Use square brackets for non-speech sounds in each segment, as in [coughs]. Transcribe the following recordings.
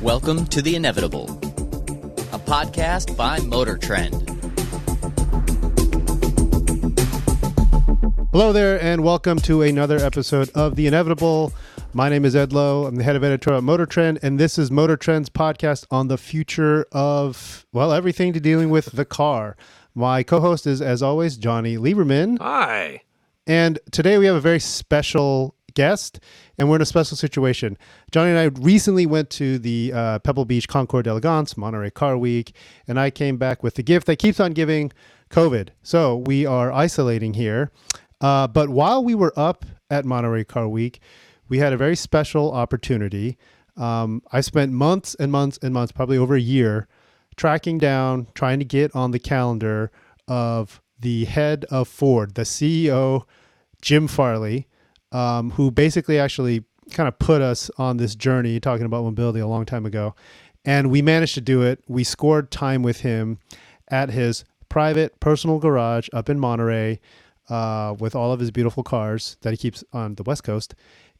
Welcome to The Inevitable, a podcast by Motor Trend. Hello there, and welcome to another episode of The Inevitable. My name is Ed Loh. I'm the head of editorial at Motor Trend, and this is Motor Trend's podcast on the future of, well, everything to dealing with the car. My co host is, as always, Jonny Lieberman. Hi. And today we have a very special guest, and we're in a special situation. Jonny and I recently went to the uh, Pebble Beach Concours d'Elegance, Monterey Car Week, and I came back with the gift that keeps on giving COVID. So we are isolating here. Uh, but while we were up at Monterey Car Week, we had a very special opportunity. Um, I spent months and months and months, probably over a year, tracking down, trying to get on the calendar of the head of Ford, the CEO, Jim Farley, um, who basically actually kind of put us on this journey talking about mobility a long time ago. And we managed to do it. We scored time with him at his private personal garage up in Monterey uh, with all of his beautiful cars that he keeps on the West Coast.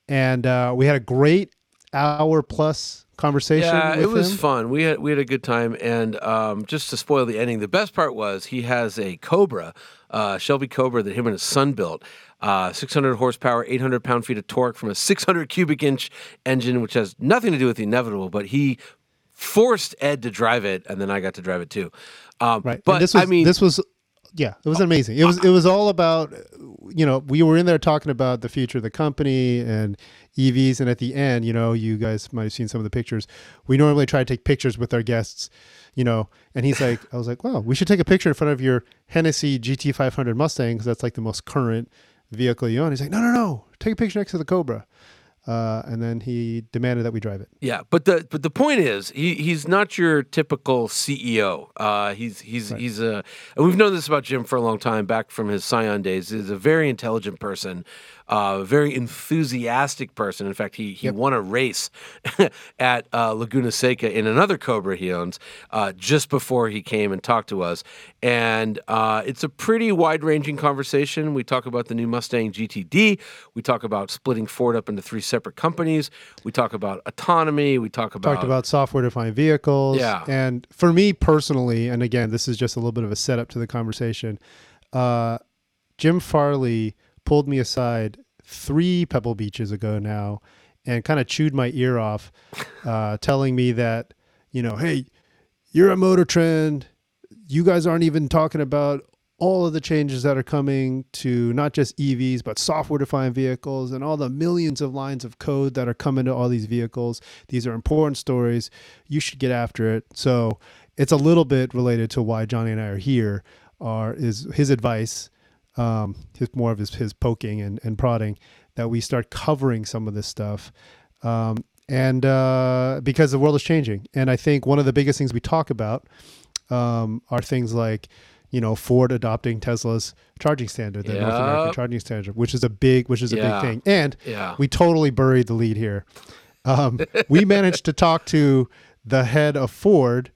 And uh, we had a great hour plus conversation. Yeah, it was him. fun. We had we had a good time, and um, just to spoil the ending, the best part was he has a Cobra, uh, Shelby Cobra that him and his son built. Uh, 600 horsepower, 800 pound feet of torque from a 600 cubic inch engine, which has nothing to do with the inevitable. But he forced Ed to drive it, and then I got to drive it too. Um, Right. And But this was, I mean, this was, yeah, it was amazing. It was, it was all about, you know, we were in there talking about the future of the company and EVs. And at the end, you know, you guys might have seen some of the pictures. We normally try to take pictures with our guests, you know, and he's like, [laughs] I was like, well, we should take a picture in front of your Hennessy GT500 Mustang because that's like the most current vehicle you own. He's like, no, no, no, take a picture next to the Cobra. Uh, and then he demanded that we drive it. Yeah, but the but the point is, he he's not your typical CEO. Uh, he's he's he's a. And we've known this about Jim for a long time, back from his Scion days. He's a very intelligent person, uh, very enthusiastic person. In fact, he he won a race [laughs] at uh, Laguna Seca in another Cobra he owns uh, just before he came and talked to us. And uh, it's a pretty wide ranging conversation. We talk about the new Mustang GTD. We talk about splitting Ford up into three separate companies. We talk about autonomy. We talk about talked about software defined vehicles. Yeah. And for me personally, and again, this is just a little bit of a setup to the conversation. Uh, Jim Farley pulled me aside three Pebble Beaches ago now and kind of chewed my ear off, uh, telling me that, you know, hey, you're a motor trend. You guys aren't even talking about all of the changes that are coming to not just EVs, but software defined vehicles and all the millions of lines of code that are coming to all these vehicles. These are important stories. You should get after it. So it's a little bit related to why Jonny and I are here, are is his advice, um, his more of his, his poking and, and prodding that we start covering some of this stuff. Um, and uh, because the world is changing. And I think one of the biggest things we talk about um, are things like, you know, Ford adopting Tesla's charging standard, the North American charging standard, which is a big, which is a Yeah. big thing. And Yeah. we totally buried the lead here. Um, [laughs] we managed to talk to the head of Ford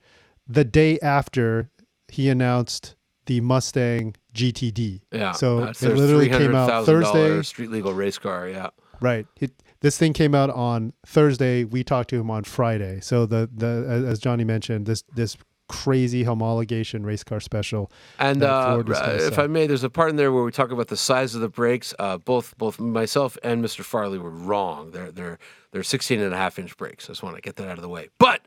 the day after he announced the Mustang GTD. Yeah. So it literally came out $300,000 Thursday. Street legal race car. Yeah. Right. It, this thing came out on Thursday. We talked to him on Friday. So the the as Jonny mentioned, this this crazy homologation race car special. And uh, Ford was gonna if. I may, there's a part in there where we talk about the size of the brakes. Uh, both both myself and Mr. Farley were wrong. They're they're they're 16 and a half inch brakes. I just want to get that out of the way. But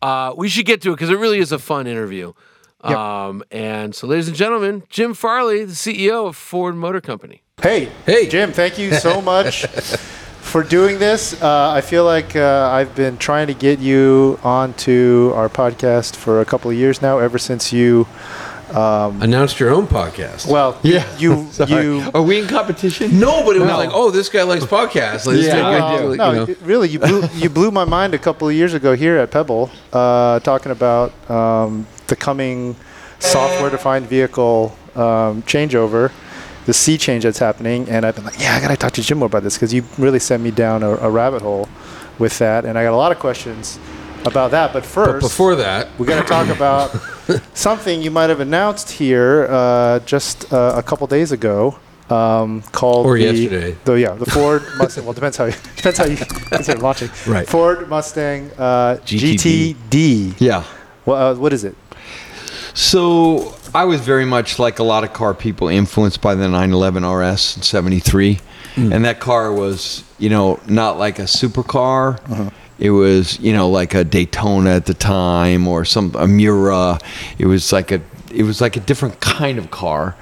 uh, we should get to it because it really is a fun interview. Yep. Um, and so, ladies and gentlemen, Jim Farley, the CEO of Ford Motor Company. Hey, Hey. Jim, thank you so much [laughs] for doing this. Uh, I feel like uh, I've been trying to get you onto our podcast for a couple of years now, ever since you. announced your own podcast. Well, [laughs] yeah, you [laughs] you. are we in competition? No, but it was No. like, oh, this guy likes podcasts. Let's Yeah, take no, deal, no, you know. it- really, you blew, you blew my mind a couple of years ago here at Pebble, uh, talking about um, the coming software-defined vehicle um, changeover, the sea change that's happening, and I've been like, yeah, I gotta talk to Jim more about this because you really sent me down a, a rabbit hole with that, and I got a lot of questions about that. But first, But before that, we got to talk [coughs] about something you might have announced here uh, just uh, a couple days ago. um, called Or the, yesterday. The, yeah, the Ford [laughs] Mustang. Well, [laughs] depends how you depends how you consider launching. Right. Ford Mustang uh, GTD. GTD. Yeah. Well, uh, what is it? So I was very much like a lot of car people influenced by the 911 RS in 73. Mm. And that car was, you know, not like a supercar. Uh-huh. It was, you know, like a Daytona at the time or some a Miura. It was like a it was like a different kind of car.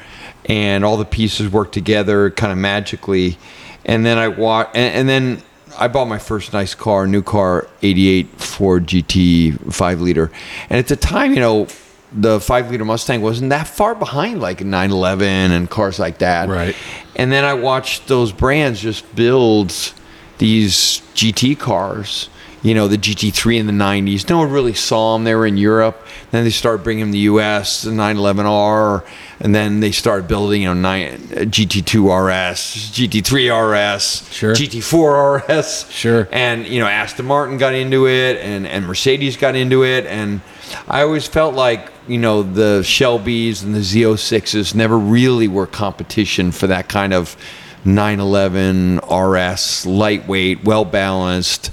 And all the pieces worked together kind of magically. And then I wa- and, and then I bought my first nice car, new car, 88 Ford GT 5 liter. And at the time, you know, the 5 liter Mustang wasn't that far behind like a 911 and cars like that. Right. And then I watched those brands just build these GT cars. You know, the GT3 in the 90s. No one really saw them. They were in Europe. Then they started bringing them to the US, the 911R. And then they started building, you know, nine, uh, GT2 RS, GT3 RS, Sure. GT4 RS. Sure. And, you know, Aston Martin got into it and, and Mercedes got into it. And I always felt like, you know, the Shelbys and the Z06s never really were competition for that kind of 911 RS, lightweight, well balanced.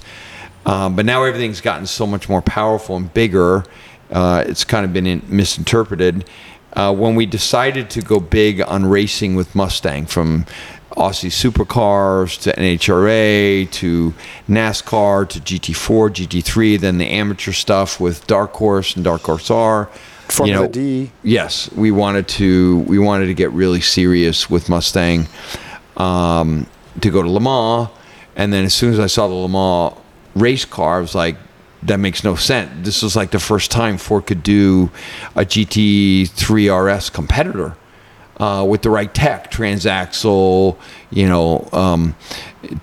Um, but now everything's gotten so much more powerful and bigger. Uh, it's kind of been in, misinterpreted. Uh, when we decided to go big on racing with Mustang, from Aussie supercars to NHRA to NASCAR to GT4, GT3, then the amateur stuff with Dark Horse and Dark Horse R. Formula D. Yes, we wanted to. We wanted to get really serious with Mustang um, to go to Le Mans, and then as soon as I saw the Le Mans race car, I was like, that makes no sense. This was like the first time Ford could do a GT3 RS competitor uh, with the right tech, transaxle, you know, um,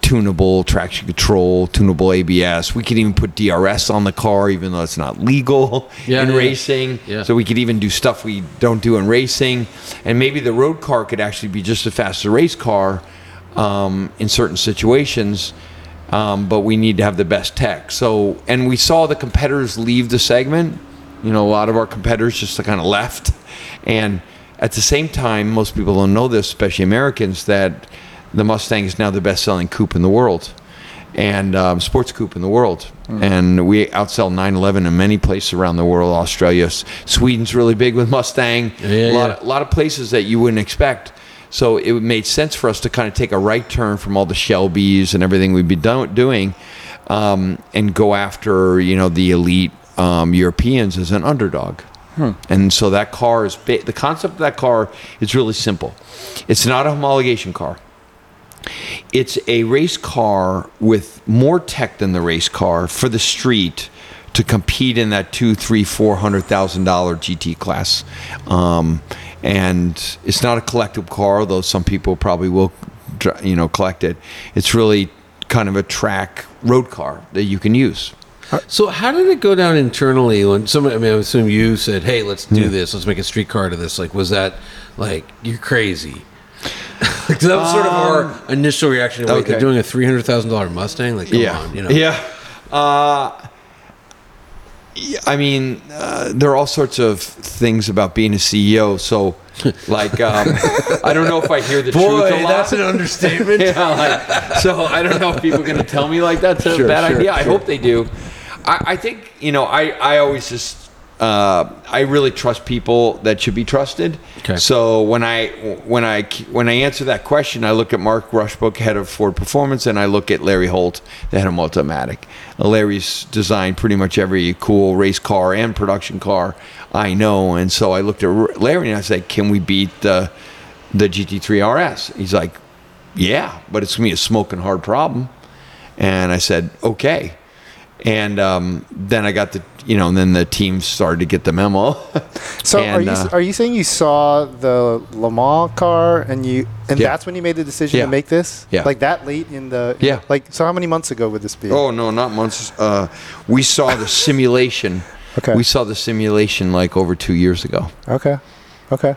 tunable traction control, tunable ABS. We could even put DRS on the car, even though it's not legal [laughs] Yeah, in yeah. racing. Yeah. So we could even do stuff we don't do in racing, and maybe the road car could actually be just as fast as a race car um, in certain situations. Um, but we need to have the best tech. So, and we saw the competitors leave the segment. You know, a lot of our competitors just kind of left, and at the same time, most people don't know this, especially Americans, that the Mustang is now the best-selling coupe in the world, and um, sports coupe in the world. And we outsell 911 in many places around the world. Australia, Sweden's really big with Mustang. Yeah, a lot, yeah. Of, a lot of places that you wouldn't expect. So it made sense for us to kind of take a right turn from all the Shelbys and everything we'd be do- doing, um, and go after you know the elite um, Europeans as an underdog. And so that car is ba- the concept of that car is really simple. It's not a homologation car. It's a race car with more tech than the race car for the street to compete in that two, three, four hundred thousand dollar GT class. Um, and it's not a collectible car, though some people probably will, you know, collect it. It's really kind of a track road car that you can use. So how did it go down internally when somebody? I mean, I assume you said, "Hey, let's do this. Let's make a street car to this." Like, was that like you're crazy? [laughs] that was sort of our initial reaction. Wait, they're okay. doing a three hundred thousand dollar Mustang. Like, come yeah. on, you know? Yeah. Uh, I mean, uh, there are all sorts of things about being a CEO. So, [laughs] like, um, I don't know if I hear the truth Boy, a lot. that's an understatement. [laughs] yeah, like, so I don't know if people are going to tell me like that's a Sure, bad sure, idea. I hope they do. I, I think you know. I I always just. Uh, I really trust people that should be trusted. Okay. So when I when I when I answer that question, I look at Mark Rushbrook, head of Ford Performance, and I look at Larry Holt, the head of Multimatic. Uh, Larry's designed pretty much every cool race car and production car I know, and so I looked at Larry and I said, "Can we beat the the GT3 RS?" He's like, "Yeah, but it's gonna be a smoking hard problem." And I said, "Okay." And um, then I got the, you know, and then the team started to get the memo. [laughs] So are you uh, are you saying you saw the Le Mans car and you and Yeah. that's when you made the decision Yeah. to make this? Yeah. Like that late in the Yeah. Like so, how many months ago would this be? Oh no, not months. Uh, we saw the simulation. [laughs] Okay. We saw the simulation like over two years ago. Okay. Okay.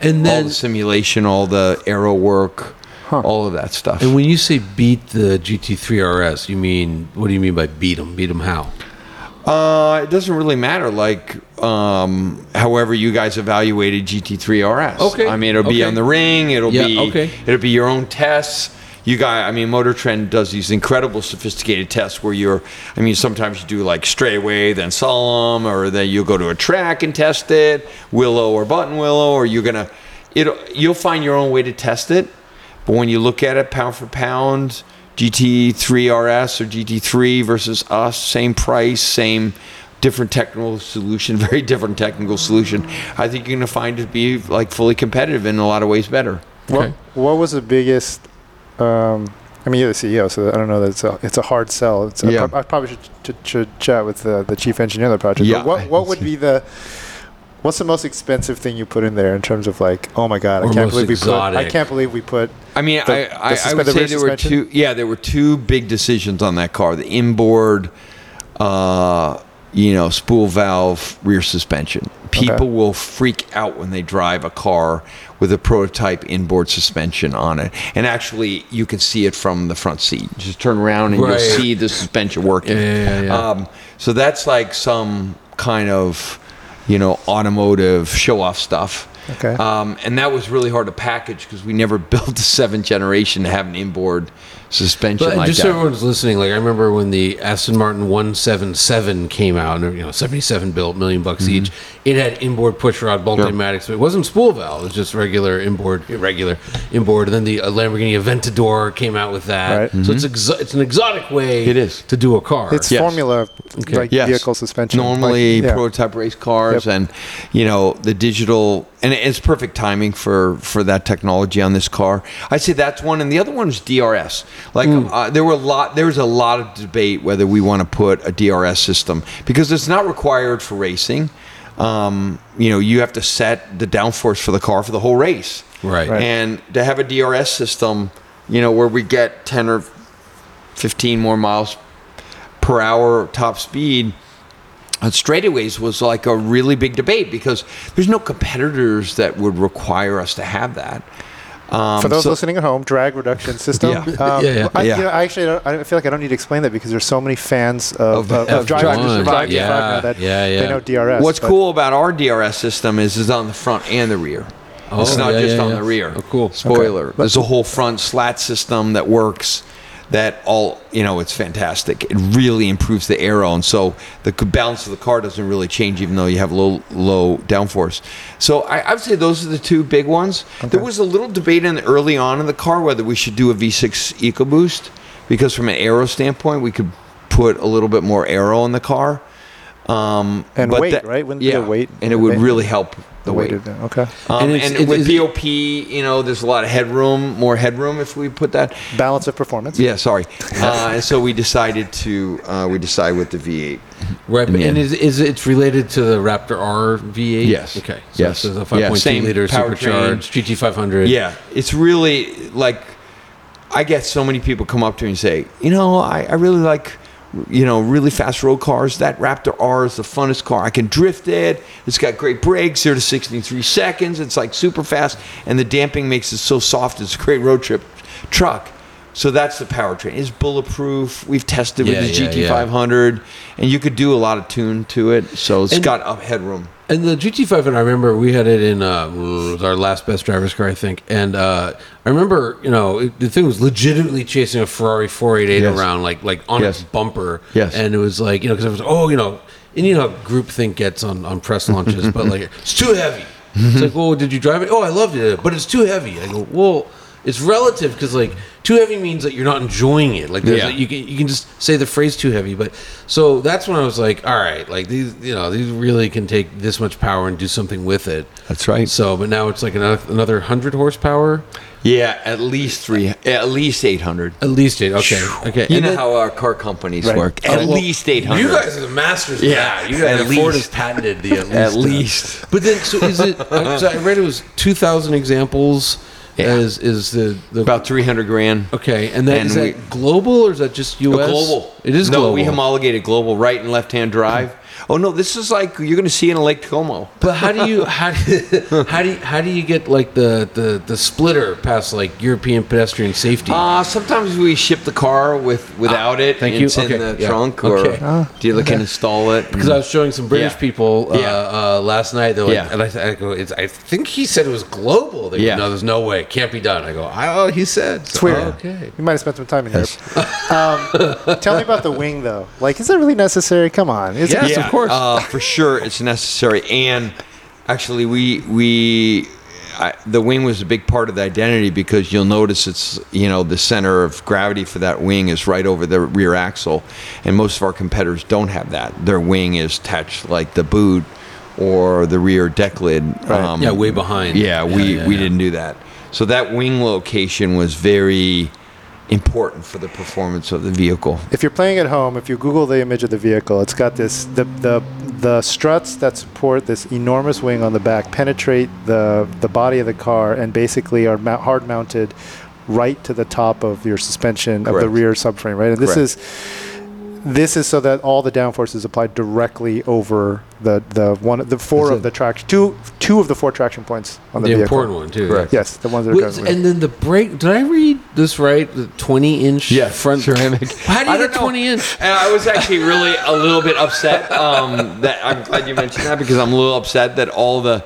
And then all then, the simulation, all the aero work, all of that stuff. and when you say beat the GT3 RS, you mean what do you mean by beat them? Beat them how? Uh, it doesn't really matter. Like um, however you guys evaluated GT3 RS. Okay, I mean, it'll be okay. on the ring. It'll Yeah, be okay. it'll be your own tests. You guys, I mean, Motor Trend does these incredible sophisticated tests where you're, I mean, sometimes you do like straightaway, then slalom, or then you'll go to a track and test it, willow or Buttonwillow, or you're gonna, it'll, you'll find your own way to test it. But when you look at it pound for pound, GT3 RS or GT3 versus us, same price, same different technical solution, [laughs] very different technical solution. I think you're gonna find it to be like fully competitive in a lot of ways better. What, what was the biggest? Um, I mean, you're the CEO, so I don't know that it's a it's a hard sell. It's Yeah. I, I probably should, should, should chat with the, the chief engineer of the project. Yeah. But what what would be the What's the most expensive thing you put in there in terms of like, oh my god, Or I can't most believe we put, I can't believe we put. I mean, The- I, the I, I would suspended say rear there were suspension? two. Yeah, there were two big decisions on that car: the inboard, uh, you know, spool valve rear suspension. People will freak out when they drive a car with a prototype inboard suspension on it, and actually, you can see it from the front seat. Just turn around and Right. you'll see the suspension working. Yeah, yeah, yeah. Um, so that's like some kind of, you know, automotive show-off stuff. Okay. Um, and that was really hard to package because we never [laughs] built the seventh generation to have an inboard suspension But like just that. so everyone's listening, like I remember when the Aston Martin 177 came out, and you know, 77 built, million bucks Mm-hmm. each. It had inboard pushrod Multimatics, but it wasn't spool valve. It was just regular inboard, regular inboard. And then the uh, Lamborghini Aventador came out with that. Right. So it's exo- it's an exotic way Mm-hmm. It is. to do a car. It's Yes. formula like Yes. vehicle suspension. Normally, like, yeah. prototype race cars Yep. and you know the digital, and it's perfect timing for for that technology on this car. I'd say that's one, and the other one is DRS. Like uh, there were a lot, there was a lot of debate whether we want to put a DRS system because it's not required for racing. Um, you know, you have to set the downforce for the car for the whole race. Right. Right. And to have a DRS system, you know, where we get 10 or 15 more miles per hour top speed on straightaways was like a really big debate because there's no competitors that would require us to have that. Um, For those so- listening at home, drag reduction [laughs] system. Yeah. Um, Yeah, yeah. I, Yeah. You know, I actually don't, I feel like I don't need to explain that because there's so many fans of, Of of, of driving F1, just driving yeah, that yeah, yeah. they know DRS. What's but- cool about our DRS system is it's on the front and the rear. it's Oh, not yeah, just yeah, on yeah. the rear. Oh, cool. Spoiler. There's a whole front slat system that works. That all you know, it's fantastic. It really improves the aero, and so the balance of the car doesn't really change, even though you have low low downforce. So I, I would say those are the two big ones. There was a little debate in early on in the car whether we should do a V6 EcoBoost because from an aero standpoint, we could put a little bit more aero in the car. Um, And but weight, that- right? Wouldn't it be yeah, a weight- and it would weight- really help the, the weight. weight. of- Okay. Um, And and it's- with is- BOP, you know, there's a lot of headroom, more headroom if we put that. Balance of performance. Yeah, sorry. Uh, and so we decided to uh, we decide with the V8. Right, in but, the and end. is, is it's related to the Raptor R V8? Yes. Okay. So Yes. It's a Yeah, 5.2 same liter powertrain. supercharged GT500. Yeah, it's really like I get so many people come up to me and say, you know, I, I really like you know really fast road cars. That Raptor R is the funnest car. I can drift it. It's got great brakes, zero to 63 seconds. It's like super fast, and the damping makes it so soft. It's a great road trip truck. So that's the powertrain. It's bulletproof. We've tested Yeah, with the yeah, yeah. GT500, and you could do a lot of tune to it. So it's And- got up headroom. And the GT500, I remember we had it in uh, it was our last best driver's car, I think. And uh, I remember, you know, it, the thing was legitimately chasing a Ferrari 488 Yes. around, like like on Yes. its bumper. Yes. And it was like, you know, because it was, oh, you know, and you know how groupthink gets on, on press launches, but like, it's too heavy. It's like, well, did you drive it? Oh, I loved it, but it's too heavy. I go, well, it's relative because like too heavy means that you're not enjoying it. Like Yeah. a- you can you can just say the phrase too heavy, but so that's when I was like, all right, like these you know these really can take this much power and do something with it. That's right. So, but now it's like another another hundred horsepower, Yeah, at least three, at least eight hundred. at least eight. Okay, okay. You And know then- how our car companies Right. work. Oh, At least eight hundred. You guys are the masters. Yeah, you guys. at Ford least. has patented the at least. At uh, least. But then, so is it? [laughs] So I read it was two thousand examples. Yeah. As is the the about three hundred grand. okay, and then And is we- that global or is that just U.S. global. It is no, global. we homologated global right and left hand drive. Oh no, this is like you're going to see in Lake Como. But how do you [laughs] how do, how do you, how do you get like the, the, the splitter past like European pedestrian safety? Uh, sometimes we ship the car with without it. thank you. It's in Okay, the yeah. trunk, or Okay. dealer can install it. because I was showing some British Yeah. people uh, Yeah. uh, last night. They're like, Yeah. and I, I go, it's, I think he said it was global. They go, Yeah. no, there's no way, it can't be done. I go, oh, he said. It's weird. okay. You might have spent some time in Europe. [laughs] um, tell me about the wing, though. Like, is that really necessary? Come on. Is Yes, it, of course. Uh, for sure, it's necessary. And actually, we we I, the wing was a big part of the identity because you'll notice it's you know the center of gravity for that wing is right over the rear axle, and most of our competitors don't have that. Their wing is attached like the boot or the rear deck lid. Um, Yeah, way behind. Yeah, Yeah, we yeah, we yeah. didn't do that. So that wing location was very important for the performance of the vehicle. if you're playing at home, if you Google the image of the vehicle, it's got this the the the struts that support this enormous wing on the back penetrate the the body of the car and basically are mou- hard mounted right to the top of your suspension of the rear subframe, right? And this Correct. is this is so that all the downforce is applied directly over the the one the four That's of it. the traction two two of the four traction points on the, The vehicle. important one too. Correct. Yes, the ones that are Wait, driving. and then the brake. Did I read this right? The 20 inch Yes, front ceramic. [laughs] How do I you don't get know. 20 inch? And I was actually really a little bit upset. Um, that I'm glad you mentioned that because I'm a little upset that all the,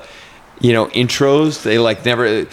you know, intros they like never,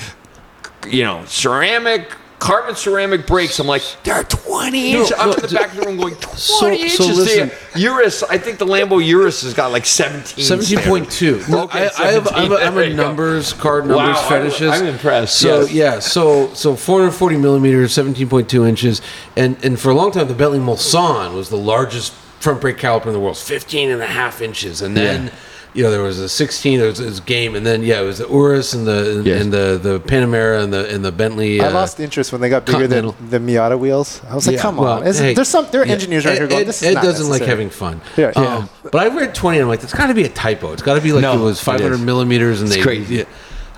you know, ceramic. Carbon ceramic brakes. I'm like, they're 20 inches. No, I'm no, in the d- back of the room going 20 So- inches. so listen- The Urus, I think the Lambo Urus has got like 17. 17.2. No, Okay, I, I have, I'm, a, 17. I'm a you go. numbers card Wow, numbers I'm- fetishist. I'm impressed, So yes. yeah, so so 440 millimeters, 17.2 inches, and and for a long time the Bentley Mulsanne was the largest front brake caliper in the world, 15 and a half inches, and then. You know, there was a 16. There was this game, and then yeah, it was the Urus and the Yes. and the the Panamera and the and the Bentley. I uh, lost interest when they got bigger than Continental. the Miata wheels. I was like, Yeah, come well, on. Is- hey, there's some there are yeah, engineers right Ed, here going, Ed- this is Ed not doesn't like necessary." having fun. Yeah, yeah. Um, but I read 20 and I'm like, that's got to be a typo. It's got to be like No, it was it 500 is. millimeters and It's they. crazy. yeah.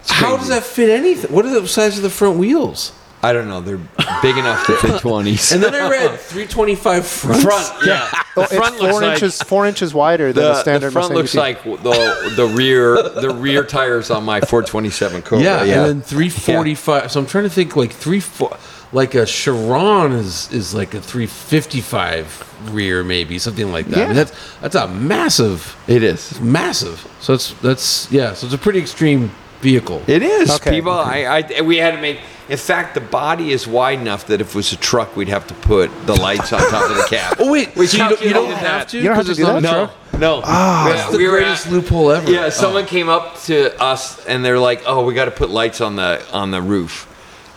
How does that fit anything? What are the size of the front wheels? I don't know. They're big enough to [laughs] fit 20s. And then I read [laughs] 325 front. front, yeah. Oh, The it's front looks four like- inches four inches wider than the, a standard the front Mercedes. looks like the the rear the rear tires on my 427 Cobra. Yeah, Yeah, and then 345. So I'm trying to think like three four, like a Chiron is is like a 355 rear maybe something like that. I mean, Yeah. that's that's a massive, it is. massive. So it's that's yeah. So it's a pretty extreme vehicle. It is. Okay, People, I, I, we had to make. In fact, the body is wide enough that if it was a truck, we'd have to put the lights on top of the cab. [laughs] Oh wait, We so you, don't, you don't have that. to. You don't have 'Cause to do that? a No, truck? no. Ah, that's the we greatest at- loophole ever. Yeah, oh. someone came up to us and they're like, "Oh, we got to put lights on the on the roof."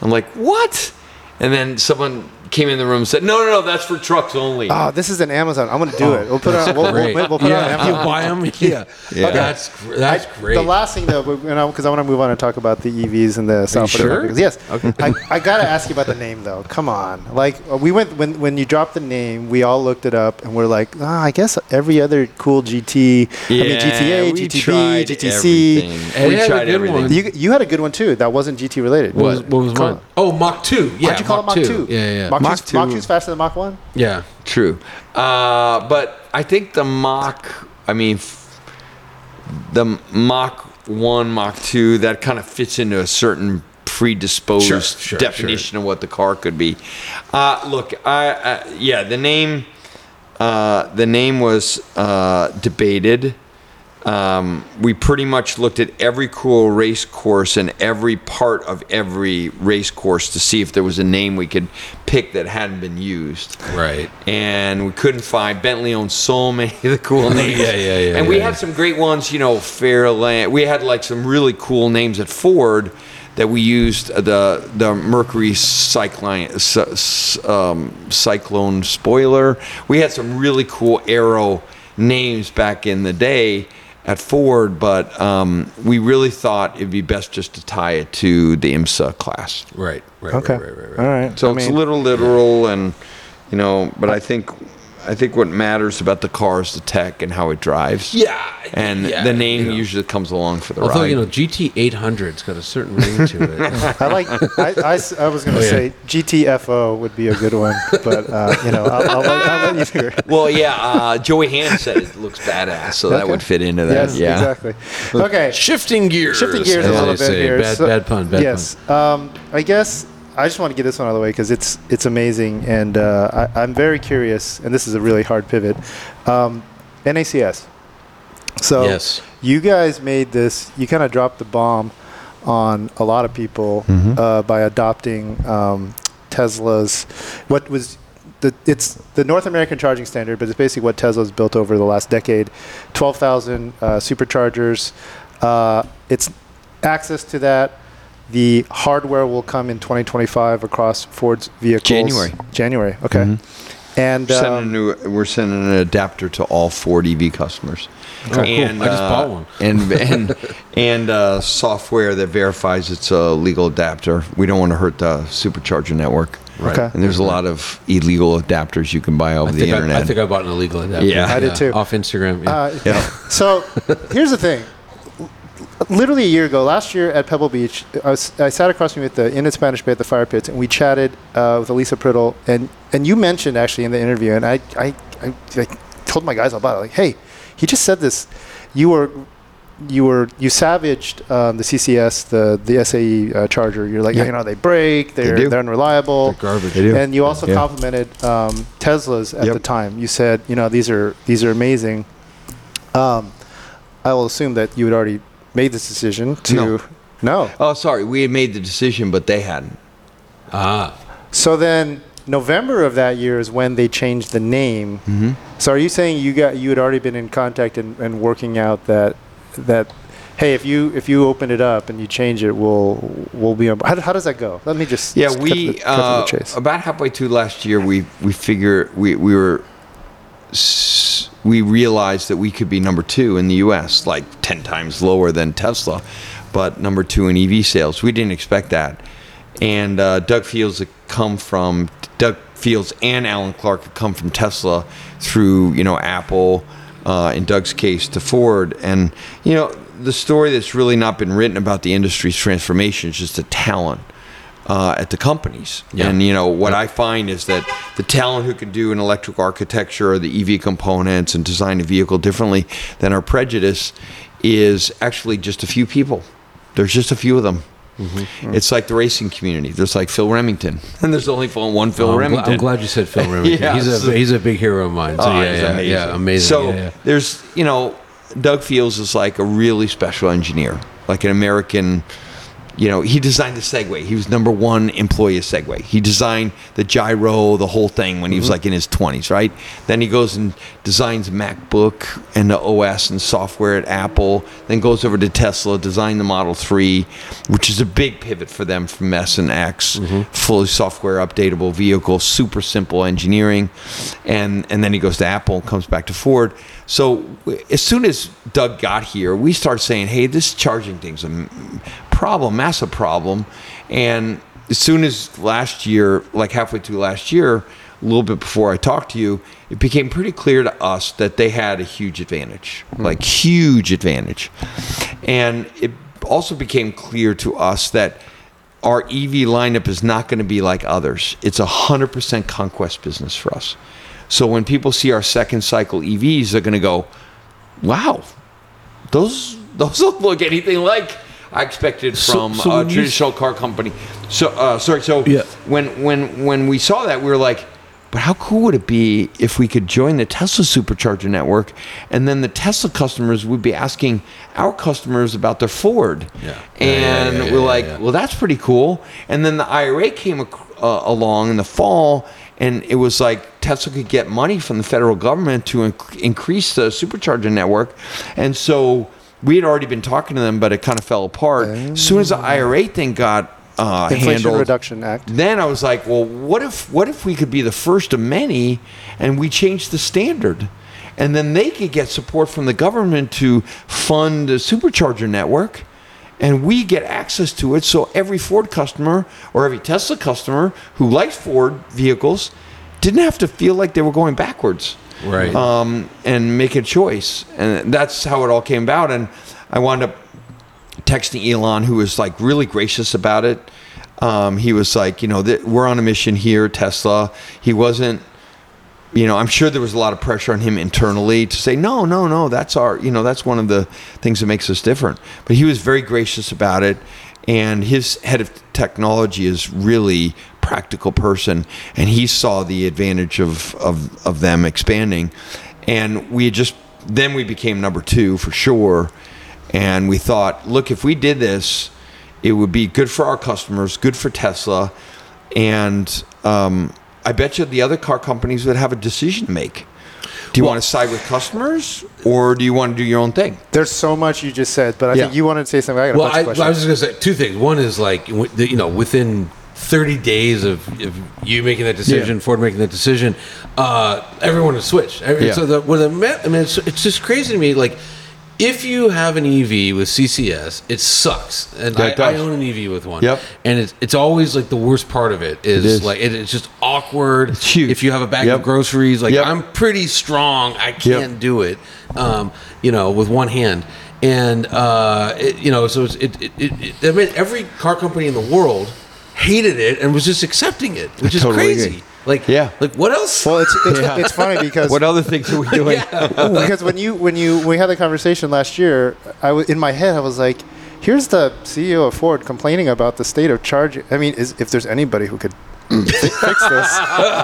I'm like, "What?" And then someone came in the room and said, "No, no, no, that's for trucks only." Oh, this is an Amazon. I'm going to do it. We'll put it on. We'll, we'll, Great. we'll put it on yeah, you buy them. [laughs] Yeah, Yeah. That's that's I- great. The last thing though, because I want to move on and talk about the EVs and the South sure? Vehicles. Yes. I, I got to ask you about the name though. Come on. Like uh, we went when when you dropped the name, we all looked it up and we're like, ah, I guess every other cool GT. yeah, I mean GTA, we GTB, tried GTC. everything. Ed We had a tried good everything. one. You you had a good one too. That wasn't GT related. what was, what was mine? Oh, Mach two. Yeah, Why'd you call Mach it Mach 2? Yeah, yeah, yeah. Mach, Mach 2's, Mach 2. 2's faster than Mach 1? yeah. True. Uh, but I think the Mach, I mean, f- the Mach 1, Mach 2, that kind of fits into a certain predisposed Sure, sure, definition of what the car could be. Uh, look, I, uh, yeah, the name, uh, the name was uh, debated. Um, we pretty much looked at every cool race course and every part of every race course to see if there was a name we could pick that hadn't been used Right. and we couldn't find Bentley owns so many of the cool names. Yeah, yeah, yeah, And we yeah. had some great ones, you know, Fairlane. We had like some really cool names at Ford that we used uh, the the Mercury Cyclone um, Cyclone spoiler. We had some really cool aero names back in the day at Ford, but um, we really thought it'd be best just to tie it to the IMSA class. Right. Right. Okay. Right. Right. Right. All right. So I it's mean, a little literal, and you know, but I think I think what matters about the car is the tech and how it drives. Yeah, And yeah, the name you know. usually comes along for the Although ride. you know GT 800's got a certain ring to it. [laughs] I like. I was going to Oh, yeah. say GTFO would be a good one, but uh, you know, I'll, I'll, I'll let you do it. [laughs] well, yeah, uh, Joey Hand said it looks badass, so that would fit into that. Yes, yeah. exactly. Okay, Shifting gears. shifting gears a as little bit say. here. Bad, So- bad pun. Bad yes. Um, I guess I just want to get this one out of the way because it's it's amazing, and uh, I, I'm very curious. And this is a really hard pivot. Um, NACS. So Yes. you guys made this. You kind of dropped the bomb on a lot of people Mm-hmm. uh, by adopting um, Tesla's what was. The, it's the North American charging standard, but it's basically what Tesla's built over the last decade. 12,000 uh, superchargers. Uh, it's access to that. The hardware will come in 2025 across Ford's vehicles. January. January. Okay. And We're sending, a um, new, we're sending an adapter to all Ford EV customers. Oh, cool. I just bought one. And [laughs] and and uh, software that verifies it's a legal adapter. We don't want to hurt the supercharger network. Right. Okay. And there's a lot of illegal adapters you can buy over the think I, internet. I think I bought an illegal adapter. Yeah. I did too. Off Instagram. Yeah. Uh, Yeah. So here's the thing. Literally a year ago, last year at Pebble Beach, I, was, I sat across from you at the Inn at Spanish Bay at the Fire Pits, and we chatted uh, with Alisa Priddle, and and you mentioned actually in the interview, and I I, I, I told my guys about it, like, hey, he just said this. You were you were you savaged um, the CCS, the the SAE uh, charger. You're like, Yeah. you know, they break, they're do. they are unreliable. They're garbage. They do. And you also Yeah. complimented um, Teslas at Yep. the time. You said, you know, these are these are amazing. Um, I will assume that you had already made this decision to. No. No. oh, sorry. We had made the decision, but they hadn't. Ah. So then November of that year is when they changed the name. Mm-hmm. So are you saying you got you had already been in contact and, and working out that that hey if you if you open it up and you change it we'll we'll be on how, how does that go? Let me just Yeah, cut to we the, cut to uh, the chase. about halfway through last year, we we figure we we were s- we realized that we could be number two in the U.S., like ten times lower than Tesla, but number two in EV sales. We didn't expect that, and uh, Doug Fields had come from Doug Fields and Alan Clark had come from Tesla through you know Apple. Uh, in Doug's case, to Ford, and you know the story that's really not been written about the industry's transformation is just the talent uh, at the companies. Yeah. And you know what I find is that the talent who can do an electric architecture or the EV components and design a vehicle differently than our prejudice is actually just a few people. There's just a few of them. Mm-hmm. It's like the racing community. There's like Phil Remington, [laughs] and there's only one Phil Oh, Remington. I'm glad you said Phil [laughs] Remington. Yeah, he's a he's a big hero of mine. So Oh, yeah, yeah, amazing. yeah, amazing. So yeah, yeah. there's, you know, Doug Fields is like a really special engineer, like an American. You know, he designed the Segway. He was number one employee of Segway. He designed the gyro, the whole thing when he Mm-hmm. was like in his 20s, right? Then he goes and designs MacBook and the OS and software at Apple. Then goes over to Tesla, designed the Model 3, which is a big pivot for them from S and X, Mm-hmm. fully software updatable vehicle, super simple engineering. And and then he goes to Apple and comes back to Ford. So as soon as Doug got here, we started saying, "Hey, this charging thing's a problem, massive problem." And as soon as last year, like halfway through last year, a little bit before I talked to you, it became pretty clear to us that they had a huge advantage, hmm. like huge advantage. And it also became clear to us that our EV lineup is not going to be like others. It's a 100% conquest business for us. So when people see our second cycle EVs, they're going to go, wow, those those don't look anything like I expected from so a when you- traditional car company. So uh, sorry. So Yeah. when when when we saw that, we were like, but how cool would it be if we could join the Tesla supercharger network, and then the Tesla customers would be asking our customers about their Ford. Yeah. And Yeah, yeah, we're like, well, that's pretty cool. And then the IRA came uh, along in the fall, and it was like Tesla could get money from the federal government to inc- increase the supercharger network. And so we had already been talking to them, but it kind of fell apart. As soon as the IRA thing got uh, Inflation handled, Reduction Act. then I was like, well, what if what if we could be the first of many, and we change the standard, and then they could get support from the government to fund a supercharger network, and we get access to it. So every Ford customer or every Tesla customer who likes Ford vehicles didn't have to feel like they were going backwards Right. um, and make a choice. And that's how it all came about. And I wound up texting Elon, who was like really gracious about it. Um, he was like, you know, th- we're on a mission here, Tesla. He wasn't, you know, I'm sure there was a lot of pressure on him internally to say, no, no, no, that's our, you know, that's one of the things that makes us different. But he was very gracious about it. And his head of technology is really practical person, and he saw the advantage of of, of them expanding. And we just then we became number two for sure. And we thought, look, if we did this, it would be good for our customers, good for Tesla, and um, I bet you the other car companies would have a decision to make. Do you want to side with customers, or do you want to do your own thing? There's so much you just said, but I Yeah. think you wanted to say something. I got a well, bunch I, of questions. I was just going to say two things. One is like, you know, within 30 days of, of you making that decision, Yeah. Ford making that decision, uh, everyone has switched. Every, Yeah. So the, what it meant, I mean, it's, it's just crazy to me. Like, if you have an EV with CCS, it sucks. And Yeah, I, it I does. own an EV with one. Yep. And it's, it's always like the worst part of it is, is. like, it, it's just awkward. It's huge. If you have a bag Yep. of groceries, like, Yep. I'm pretty strong. I can't do it, um, you know, with one hand. And uh, it, you know, so it's, it, it, it, it. I mean, every car company in the world hated it and was just accepting it, which is totally crazy. agree. Like, Yeah. like what else? well, it's it's, it's funny because [laughs] What other things are we [laughs] doing? [laughs] because when you when you when we had the conversation last year, I w- in my head I was like, here's the CEO of Ford complaining about the state of charging. I mean, is, if there's anybody who could fix this,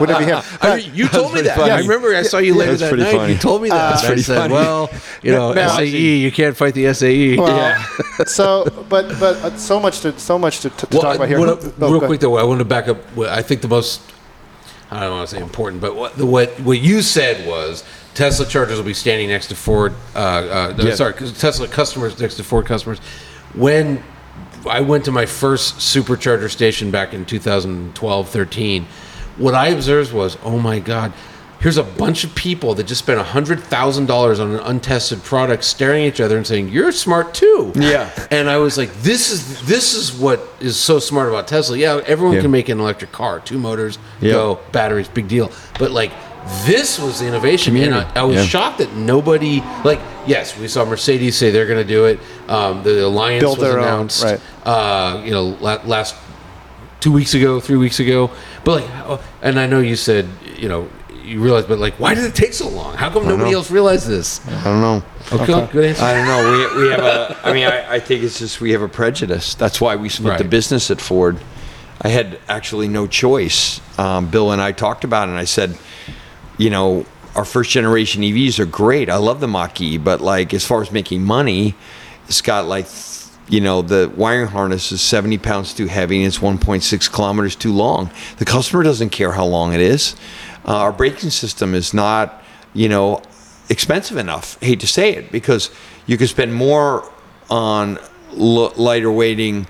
would it be him? I mean, you told me that. funny. I remember I saw you later that night. funny. You told me that. That's And I said, funny. well, you know, Now- SAE, you can't fight the SAE. Well, so but but uh, so much to so much to, to, to talk about here. what- Oh, go real ahead. quick though, I want to back up. I think the most I don't want to say important, but what the, what what you said was Tesla chargers will be standing next to Ford. Uh, uh, Yeah. Sorry, Tesla customers next to Ford customers. When I went to my first supercharger station back in 2012, 13, what I observed was, oh my god. Here's a bunch of people that just spent hundred thousand dollars on an untested product, staring at each other and saying, "You're smart too." Yeah. [laughs] And I was like, this is this is what is so smart about Tesla. Yeah, everyone Yeah. can make an electric car, two motors, Yeah. go, batteries, big deal. But like this was the innovation, and I, I was Yeah. shocked that nobody like. Yes, we saw Mercedes say they're going to do it. Um, the alliance Build was their own, announced. right. Uh, you know, la- last two weeks ago, three weeks ago. But like, oh, and I know you said, you know, you realize, but like, why did it take so long? How come nobody know. else realized this? I don't know. Okay, good answer. I don't know. We, we have a. I mean, I, I think it's just we have a prejudice. That's why we split the business at Ford. I had actually no choice. Um, Bill and I talked about it, and I said, you know, our first generation EVs are great. I love the Mach E, but like as far as making money, it's got like, you know, the wiring harness is 70 pounds too heavy and it's 1.6 kilometers too long. The customer doesn't care how long it is. Uh, our braking system is not, you know, expensive enough. hate to say it because you could spend more on l- lighter weighting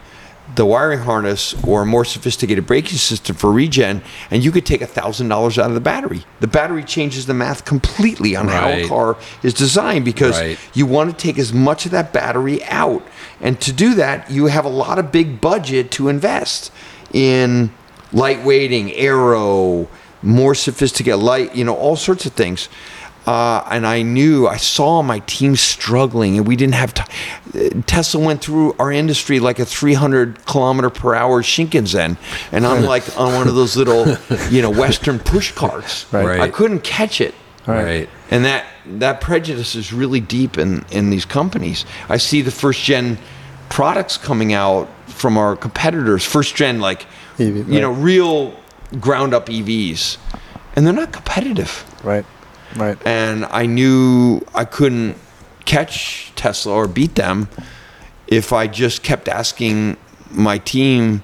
the wiring harness or a more sophisticated braking system for regen, and you could take thousand dollars out of the battery. The battery changes the math completely on how a car is designed because Right. you want to take as much of that battery out, and to do that, you have a lot of big budget to invest in lightweighting, aero, more sophisticated light, you know, all sorts of things. Uh, and I knew, I saw my team struggling, and we didn't have time. Tesla went through our industry like a 300 kilometer per hour Shinkansen, and I'm like on one of those little, you know, Western push carts. Right. I couldn't catch it. right. And that that prejudice is really deep in in these companies. I see the first gen products coming out from our competitors, first gen like EV, you right. know real ground up EVs, and they're not competitive. Right, right. And I knew I couldn't catch Tesla or beat them if I just kept asking my team,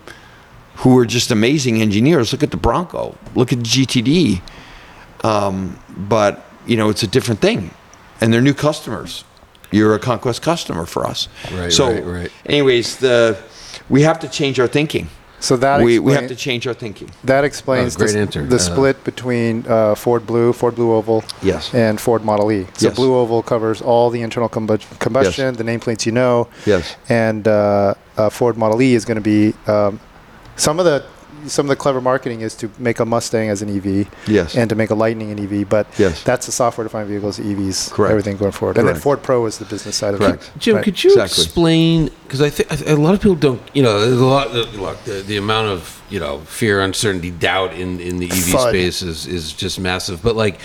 who were just amazing engineers. Look at the Bronco. Look at the GTD. Um, but you know, it's a different thing, and they're new customers. You're a conquest customer for us. Right, So, right, right. anyways, the we have to change our thinking. So that we, we have to change our thinking. That explains Oh, great the, answer. the Uh, split between uh, Ford Blue, Ford Blue Oval, Yes. and Ford Model E. So Yes. Blue Oval covers all the internal combu- combustion, the nameplates you know, Yes. and uh, uh, Ford Model E is going to be um, some of the some of the clever marketing is to make a Mustang as an EV, Yes. and to make a Lightning an EV. But Yes. that's the software-defined vehicles, EVs, Correct. everything going forward. And then Ford Pro is the business side of Correct. it. Jim, Right. could you Exactly. explain? Because I think a lot of people don't. You know, there's a lot. Look, the, the amount of you know fear, uncertainty, doubt in in the EV FUD. space is is just massive. But like,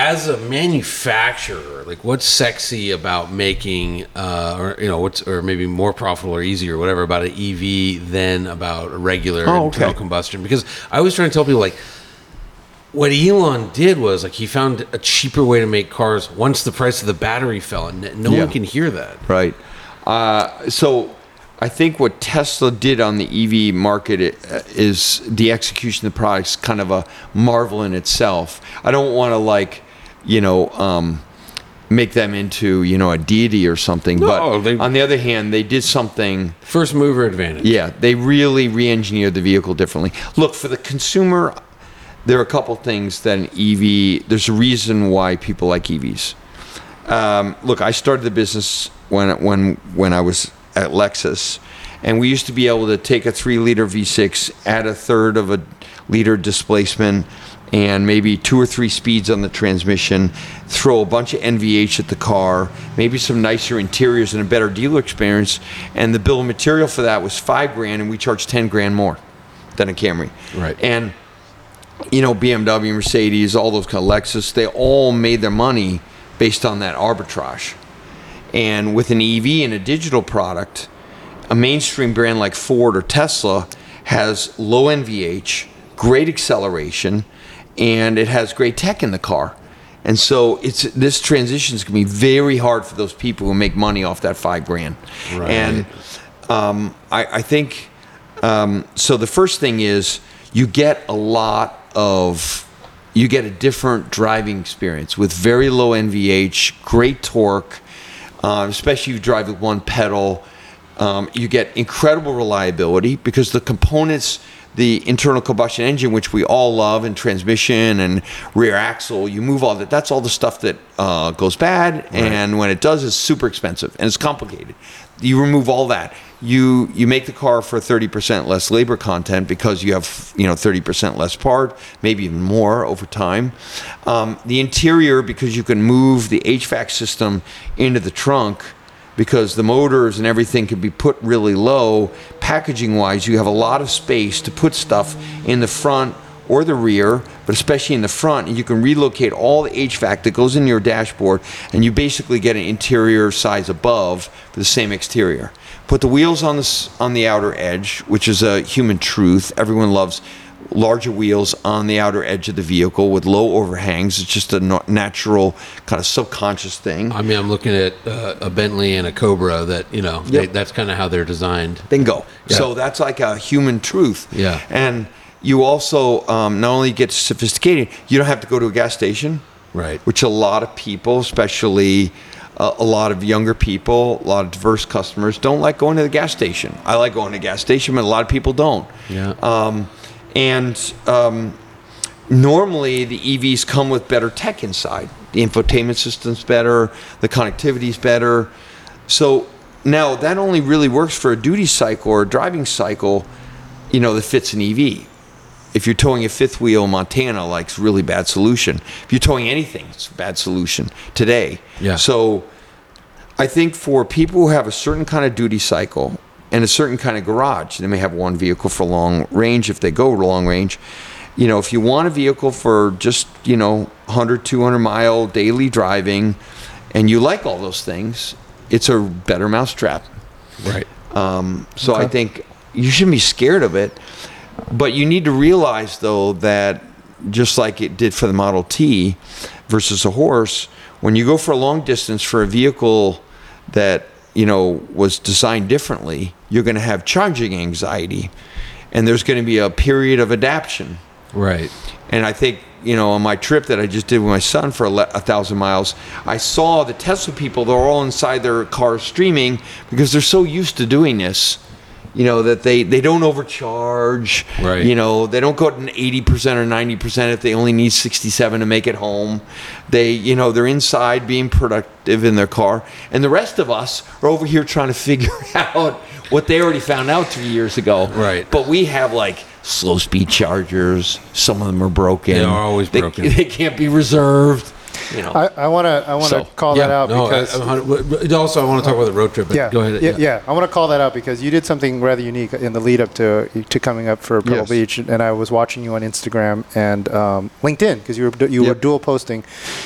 as a manufacturer, like, what's sexy about making, uh, or you know, what's or maybe more profitable or easier, or whatever, about an EV than about a regular Oh, internal combustion? Because I always try to tell people like what Elon did was like he found a cheaper way to make cars once the price of the battery fell, and no Yeah. one can hear that. Right. Uh, so I think what Tesla did on the EV market is the execution of the products kind of a marvel in itself. I don't want to like, you know, um, make them into you know a deity or something. No, but they- on the other hand, they did something. First mover advantage. Yeah, they really re-engineered the vehicle differently. Look for the consumer. There are a couple things that an EV. There's a reason why people like EVs. Um, look, I started the business when when when I was at Lexus, and we used to be able to take a three-liter V6, add a third of a liter displacement, and maybe two or three speeds on the transmission, throw a bunch of NVH at the car, maybe some nicer interiors and a better dealer experience, and the bill of material for that was five grand, and we charged ten grand more than a Camry. Right. And you know, BMW, Mercedes, all those kind of Lexus, they all made their money based on that arbitrage. And with an EV and a digital product, a mainstream brand like Ford or Tesla has low NVH, great acceleration, and it has great tech in the car. And so it's this transition is going to be very hard for those people who make money off that five grand. Right. And um, I, I think um, so. The first thing is you get a lot of you get a different driving experience with very low NVH, great torque, um, especially if you drive with one pedal. Um, you get incredible reliability because the components, the internal combustion engine, which we all love, and transmission and rear axle, you move all that. That's all the stuff that uh, goes bad, and when it does, it's super expensive and it's complicated. You remove all that. You you make the car for 30% less labor content because you have you know 30% less part, maybe even more over time. Um, the interior because you can move the HVAC system into the trunk because the motors and everything can be put really low. Packaging wise, you have a lot of space to put stuff in the front or the rear, but especially in the front, you can relocate all the HVAC that goes in your dashboard, and you basically get an interior size above for the same exterior. Put the wheels on the on the outer edge, which is a human truth. Everyone loves larger wheels on the outer edge of the vehicle with low overhangs. It's just a natural kind of subconscious thing. I mean, I'm looking at uh, a Bentley and a Cobra that you know they, Yep. that's kind of how they're designed. Bingo. Yeah. So that's like a human truth. Yeah. And you also um, not only get sophisticated, you don't have to go to a gas station, Right. which a lot of people, especially uh, a lot of younger people, a lot of diverse customers, don't like going to the gas station. I like going to the gas station, but a lot of people don't. Yeah. Um, and um, normally the EVs come with better tech inside. The infotainment system's better, the connectivity's better. So now that only really works for a duty cycle or a driving cycle, you know, that fits an EV. If you're towing a fifth wheel in Montana, like it's really bad solution. If you're towing anything, it's a bad solution today. Yeah. So I think for people who have a certain kind of duty cycle and a certain kind of garage, they may have one vehicle for long range if they go long range. You know, if you want a vehicle for just, you know, 100, 200 mile daily driving and you like all those things, it's a better mousetrap. Right. Um, so I think you shouldn't be scared of it. But you need to realize, though, that just like it did for the Model T versus a horse, when you go for a long distance for a vehicle that you know was designed differently, you're going to have charging anxiety, and there's going to be a period of adaptation. Right. And I think, you know, on my trip that I just did with my son for a, le- a thousand miles, I saw the Tesla people, they're all inside their cars streaming because they're so used to doing this, you know, that they, they don't overcharge. Right. You know, they don't go to 80% or 90% if they only need 67 to make it home. They, you know, they're inside being productive in their car. And the rest of us are over here trying to [laughs] figure out what they already found out three years ago. Right. But we have like slow speed chargers. Some of them are broken. They are always They- broken. [laughs] They, can't be reserved. You know. I want to I want to So, call that out no, because I, I, also I want to talk about the road trip. But yeah, go ahead. Yeah, yeah. I want to call that out because you did something rather unique in the lead up to to coming up for Pebble Yes. Beach, and I was watching you on Instagram and um, LinkedIn because you were du- you were Yep. dual posting.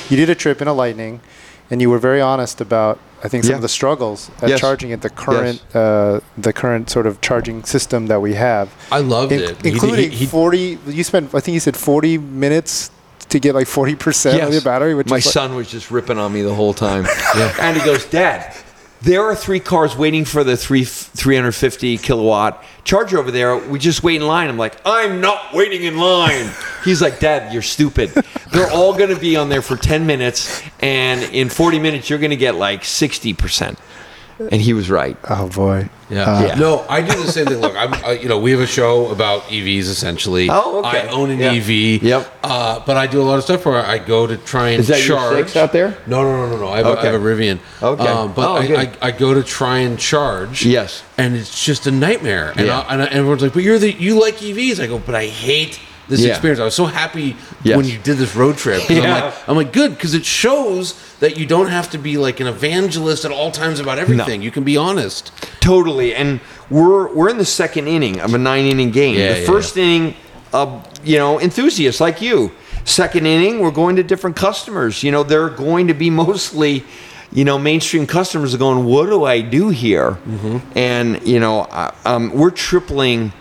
You did a trip in a Lightning, and you were very honest about I think some Yeah. of the struggles at Yes. charging at the current uh, the current sort of charging system that we have, I loved In- it. He did- including he- he- forty. You spent I think you said forty minutes to get like forty percent of your battery, which my is like- son was just ripping on me the whole time. [laughs] And he goes, Dad, there are three cars waiting for the three 350 kilowatt charger over there. We just wait in line. I'm like, I'm not waiting in line. He's like, Dad, you're stupid. They're all going to be on there for 10 minutes, and in 40 minutes, you're going to get like 60%. And he was right. Oh boy. Yeah. Yeah. No, I do the same thing. Look, I'm, I, you know, we have a show about EVs essentially. Oh, okay. I own an Yeah. EV. Yep. Uh, but I do a lot of stuff where I go to try and Is that your charge. six out there? No, no, no, no, no. I have, a, I Okay. have a Rivian. Okay. Um, but Oh, I. I, I go to try and charge. Yes. And it's just a nightmare. And, Yeah. I, and I- everyone's like, "But you're the you like EVs." I go, "But I hate." This Yeah. experience. I was so happy Yes. when you did this road trip. 'cause I'm Yeah. like, I'm like, good, because it shows that you don't have to be like an evangelist at all times about everything. You can be honest. Totally, and we're we're in the second inning of a nine inning game. Yeah, the yeah, first inning, uh, you know, enthusiasts like you. Second inning, we're going to different customers. You know, they're going to be [laughs] mostly, you know, mainstream customers are going. What do I do here? And you know, um, we're tripling.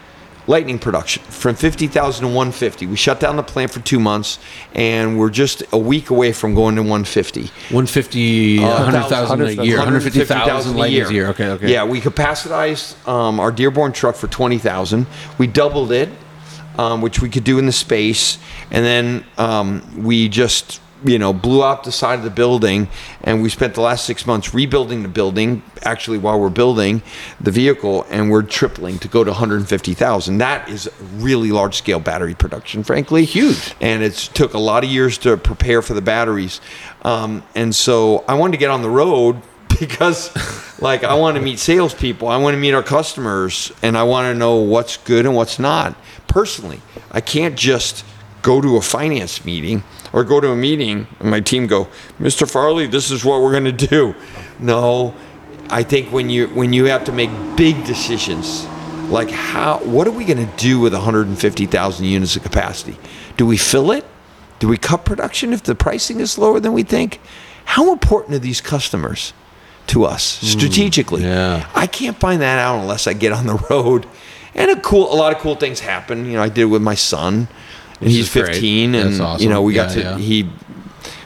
Lightning production from 50,000 to 150. We shut down the plant for two months, and we're just a week away from going to 150. 150, 100,000 a year, 150,000 lightnings a year. Okay, okay. Yeah, we capacitized um, our Dearborn truck for 20,000. We doubled it, um, which we could do in the space. And then um, we just, you know, blew out the side of the building. And we spent the last six months rebuilding the building, actually, while we're building the vehicle. And we're tripling to go to 150,000. That is really large scale battery production, frankly. Huge. And it's took a lot of years to prepare for the batteries. Um, and so I wanted to get on the road [laughs] because like I want to meet salespeople, I want to meet our customers, and I want to know what's good and what's not. Personally, I can't just go to a finance meeting or go to a meeting and my team go, Mr. Farley, this is what we're going [laughs] to do. No, I think when you when you have to make big decisions, like how what are we going to do with 150,000 units of capacity? Do we fill it? Do we cut production if the pricing is lower than we think? How important are these customers to us hmm, strategically? yeah. I can't find that out unless I get on the [laughs] road. And a cool, a lot of cool things happen. You know, I did it with my son, and he's is great. 15, and That's awesome. you know, we got to yeah. he.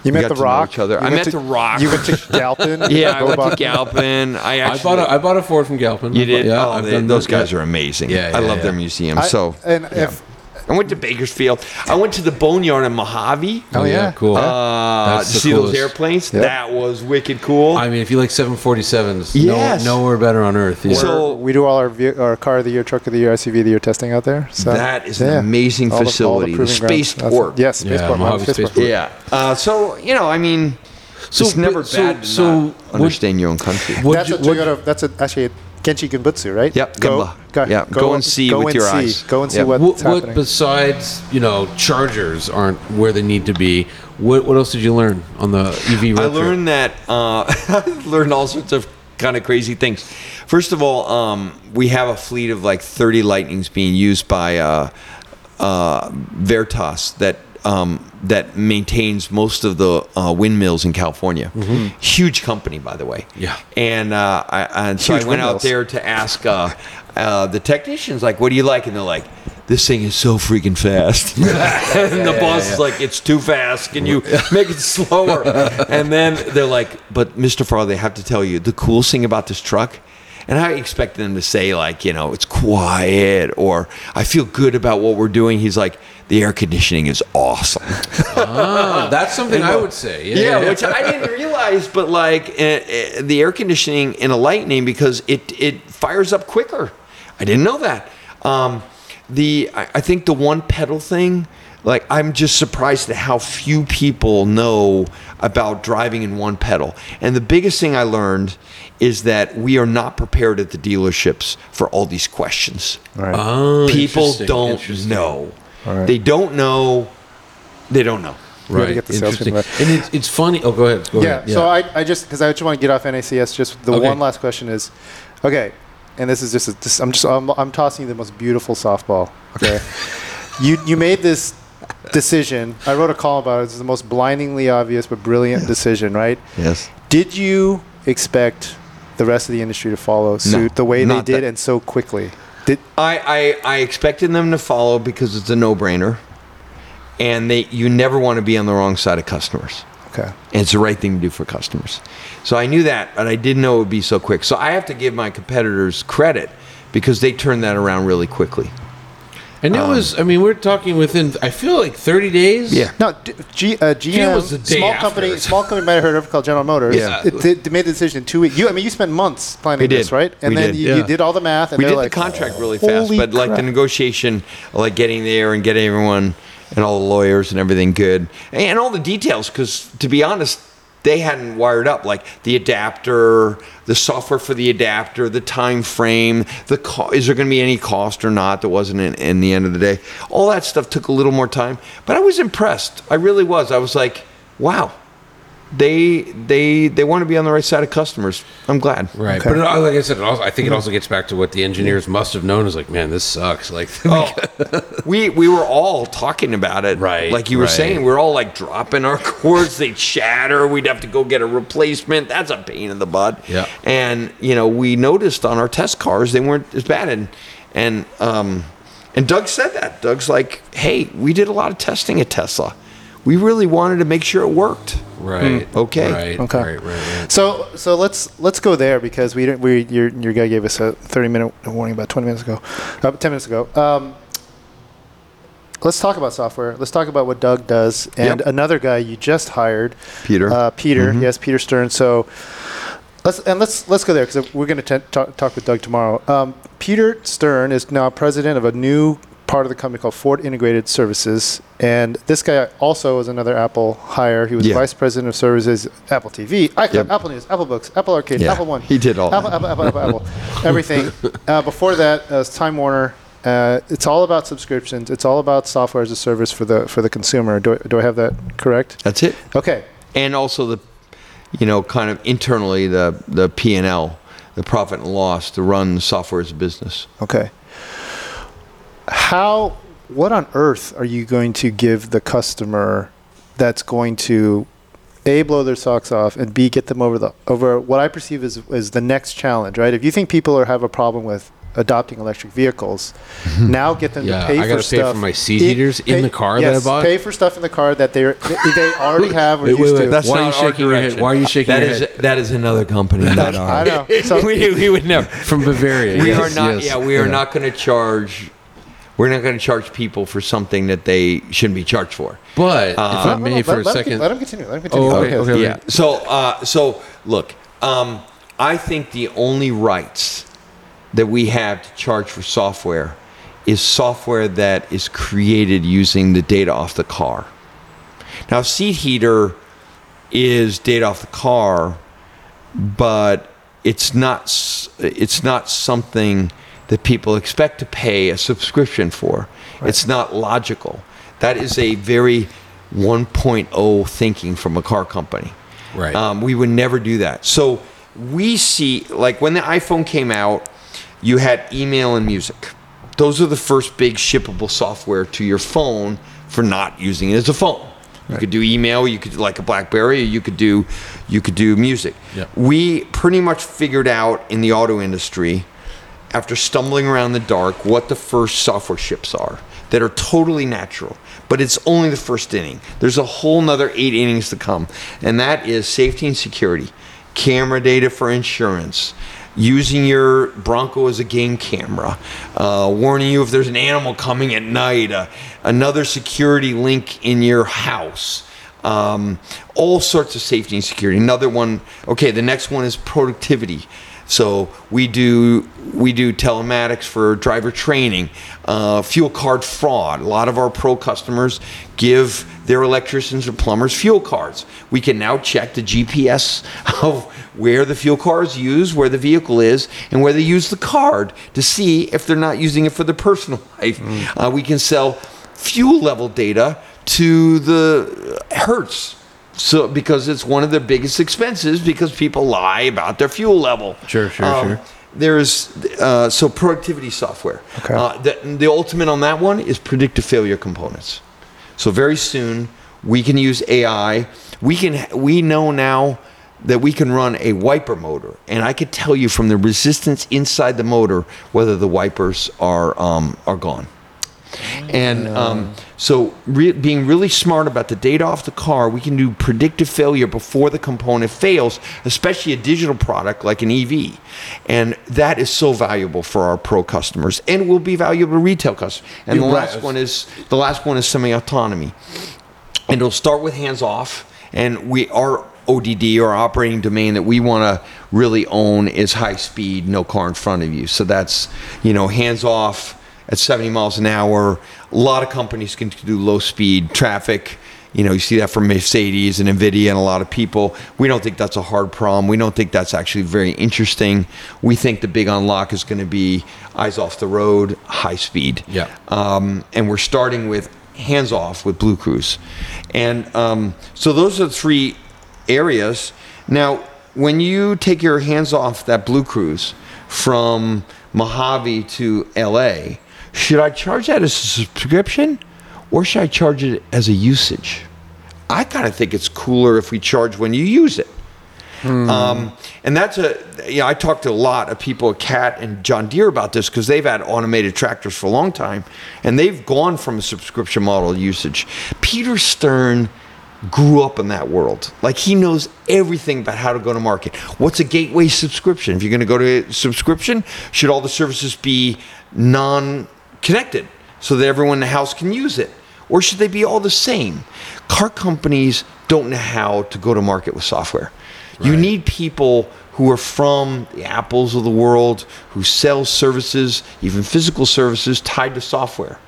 You met the Rock. each other. You I met to- the Rock. You went to [laughs] Galpin. Yeah, I went to Galpin. I I bought a I bought a Ford from Galpin. you did. Yeah, oh, they- those guys yeah. are amazing. Yeah, I love yeah. their museum. I- so and if I went to Bakersfield. I went to the Boneyard in Mojave. Oh, yeah. cool. Uh, That's to the see those coolest. airplanes. Yeah. That was wicked cool. I mean, if you like 747s, Yes. no, nowhere better on earth. Yeah. So- we do all our ve- our car of the year, truck of the year, SUV of the year testing out there. So That is an amazing All facility. The proving grounds. spaceport. That's- Yes, Yeah, spaceport. Mojave Mojave Spaceport. spaceport. yeah. Uh, so you know, I mean, So, it's never but- so- bad to so not what- understand your own country. What That's you- a what- Toyota. That's a, actually a Genchi Genbutsu, right? Yep, Go, Gemba. Yeah, go and see go with and your see. eyes. Go and see Yep. what's what, what besides you know chargers aren't where they need to be? What what else did you learn on the EV road I trip? learned that uh, [laughs] I learned all sorts of kind of crazy things. First of all, um, we have a fleet of like 30 Lightnings being used by uh, uh, Veritas that um, that maintains most of the uh, windmills in California. Huge company, by the way. Yeah. And uh, I, and so Huge I went out there to ask uh, uh, the technicians, like, "What do you like?" And they're like. This thing is so freaking fast. [laughs] [laughs] and the boss is like, it's too fast. Can you [laughs] make it slower? and then they're like, but Mr. Farley, they have to tell you, the coolest thing about this truck, and I expect them to say, like, you know, it's quiet or I feel good about what we're doing. He's like, the air conditioning is awesome. Ah, that's something I would say. Yeah, Yeah, which I didn't realize, but like uh, uh, the air conditioning in a Lightning because it it fires up quicker. I didn't know that. Um, the I, I think the one pedal thing like I'm just surprised at how few people know about driving in one pedal. And the biggest thing I learned is that we are not prepared at the dealerships for all these questions. Right. Oh, People interesting, don't interesting. know. right. They don't know. They don't know. Right. get the Interesting. And it's, it's funny. Oh, go ahead. Go yeah, ahead. Yeah, So I, I just because I just want to get off NACS. Just the Okay. one last question is, okay, and this is just, a, this, I'm just I'm, I'm tossing you the most beautiful softball. Okay, [laughs] you you made this decision. I wrote a column about it. It's the most blindingly obvious but brilliant decision, right? Yes. Did you expect the rest of the industry to follow suit the way they did that- and so quickly? Did I, I, I expected them to follow because it's a no-brainer, and they you never want to be on the wrong side of customers. okay. And it's the right thing to do for customers. So I knew that, but I didn't know it would be so quick. So I have to give my competitors credit because they turned that around really quickly. And it was, I mean, we're talking within, I feel like 30 days. Yeah. No, D- G, uh, GM, was the day small after. company, small company might have heard of called General Motors. Yeah. it, they, they made the decision in two weeks. You, I mean, you spent months planning We did. this, right? And We then did. You, you did all the math, and we did like, the contract really fast, "Holy but like the negotiation, like getting there and getting everyone and all the lawyers and everything good, and all the details. Because to be honest, they hadn't wired up like the adapter, the software for the adapter, the time frame, the co- is there going to be any cost or not? That wasn't in, in the end of the day. All that stuff took a little more time, but I was impressed. I really was. I was like, wow. They they they want to be on the right side of customers. I'm glad. Right. Okay. But it, like I said, it also, I think it also gets back to what the engineers must have known is like, man, this sucks. [laughs] Like, Oh, we we were all talking about it, Right, Like you were right. saying, we're all like dropping our [laughs] cords. They shatter. We'd have to go get a replacement. That's a pain in the butt. Yeah. And you know, we noticed on our test cars they weren't as bad. And and um, and Doug said that. Doug's like, hey, we did a lot of testing at Tesla. We really wanted to make sure it worked. right. okay. Right. Okay. Right. Right. Right. So, so let's let's go there because we didn't. We your your guy gave us a thirty minute warning about twenty minutes ago, uh, ten minutes ago. Um, let's talk about software. Let's talk about what Doug does and Yep. another guy you just hired, Peter. Uh, Peter, yes, Peter Stern. So let's and let's let's go there because we're going to talk, talk with Doug tomorrow. Um, Peter Stern is now president of a new part of the company called Ford Integrated Services, and this guy also was another Apple hire. He was Yeah. vice president of services, Apple TV, iCloud, Yep. Apple News, Apple Books, Apple Arcade, Yeah, Apple One. he did all Apple, that. Apple, Apple, Apple, Apple, [laughs] everything. Uh, before that, uh, Time Warner. Uh, it's all about subscriptions. It's all about software as a service for the for the consumer. Do, I- do I have that correct? That's it. Okay. and also the you know kind of internally the the p&l the profit and loss to run software as a business Okay. How, what on earth are you going to give the customer that's going to a blow their socks off and b get them over the over what I perceive as as the next challenge, right? If you think people are have a problem with adopting electric vehicles, [laughs] now get them Yeah, to pay I for gotta pay stuff. for my seat I- heaters in pay- the car that I yes, bought? Pay for stuff in the car that they they already [laughs] have or Wait, wait, used wait. to. that's Why are you our shaking your head? direction. Why are you shaking That your is head? that is another company not [laughs] I ours uh, know. So we, we would never From Bavaria. we yes, are not yes. yeah we are not going to charge we're not going to charge people for something that they shouldn't be charged for But if I No, no, may let- for a let second. con- let him continue. Let him continue. Oh, okay, okay, okay. yeah so uh, so look um, i think the only rights that we have to charge for software is software that is created using the data off the car now seat heater is data off the car but it's not it's not something that people expect to pay a subscription for. It's not logical. That is a very 1.0 thinking from a car company. Right. um, we would never do that. So we see like when the iphone came out you had email and music. Those are the first big shippable software to your phone for not using it as a phone. You could do email you could like a blackberry you could do you could do music. Yep. we pretty much figured out in the auto industry after stumbling around the dark what the first software ships are that are totally natural but it's only the first inning there's a whole nother eight innings to come and that is safety and security camera data for insurance using your bronco as a game camera uh, warning you if there's an animal coming at night uh, another security link in your house um, all sorts of safety and security. Another one, okay, the next one is productivity. So we do we do telematics for driver training, uh, fuel card fraud. A lot of our pro customers give their electricians or plumbers fuel cards. We can now check the GPS [laughs] of where the fuel car is used, where the vehicle is, and where they use the card to see if they're not using it for their personal [laughs] life. Uh, we can sell fuel level data to the Hertz. So because it's one of their biggest expenses because people lie about their fuel level. Sure, sure, sure. There's uh, so productivity software. Okay. Uh, the, the ultimate on that one is predictive failure components. So very soon we can use AI. We can we know now that we can run a wiper motor, and I could tell you from the resistance inside the motor whether the wipers are um, are gone. And um, so, re- being really smart about the data off the car, we can do predictive failure before the component fails, especially a digital product like an EV. And that is so valuable for our pro customers, and will be valuable to retail customers. And the last right. one is the last one is semi-autonomy, and it'll start with hands off. And we our ODD or operating domain that we want to really own is high speed, no car in front of you. So that's you know hands off at 70 miles an hour. A lot of companies can do low speed traffic. You know, you see that from Mercedes and Nvidia and a lot of people. We don't think that's a hard problem. We don't think that's actually very interesting. We think the big unlock is going to be eyes off the road, high speed. Yeah. Um, and we're starting with hands off with BlueCruise. And um, so those are the three areas. Now, when you take your hands off that BlueCruise from Mojave to LA, should I charge that as a subscription or should I charge it as a usage? I kind of think it's cooler if we charge when you use it. Um, and that's a, you know, I talked to a lot of people at CAT and John Deere about this because they've had automated tractors for a long time and they've gone from a subscription model usage. Peter Stern grew up in that world. Like he knows everything about how to go to market. What's a gateway subscription? If you're going to go to a subscription, should all the services be non connected so that everyone in the house can use it? Or should they be all the same? Car companies don't know how to go to market with software. You need people who are from the Apples of the world, who sell services, even physical services tied to software.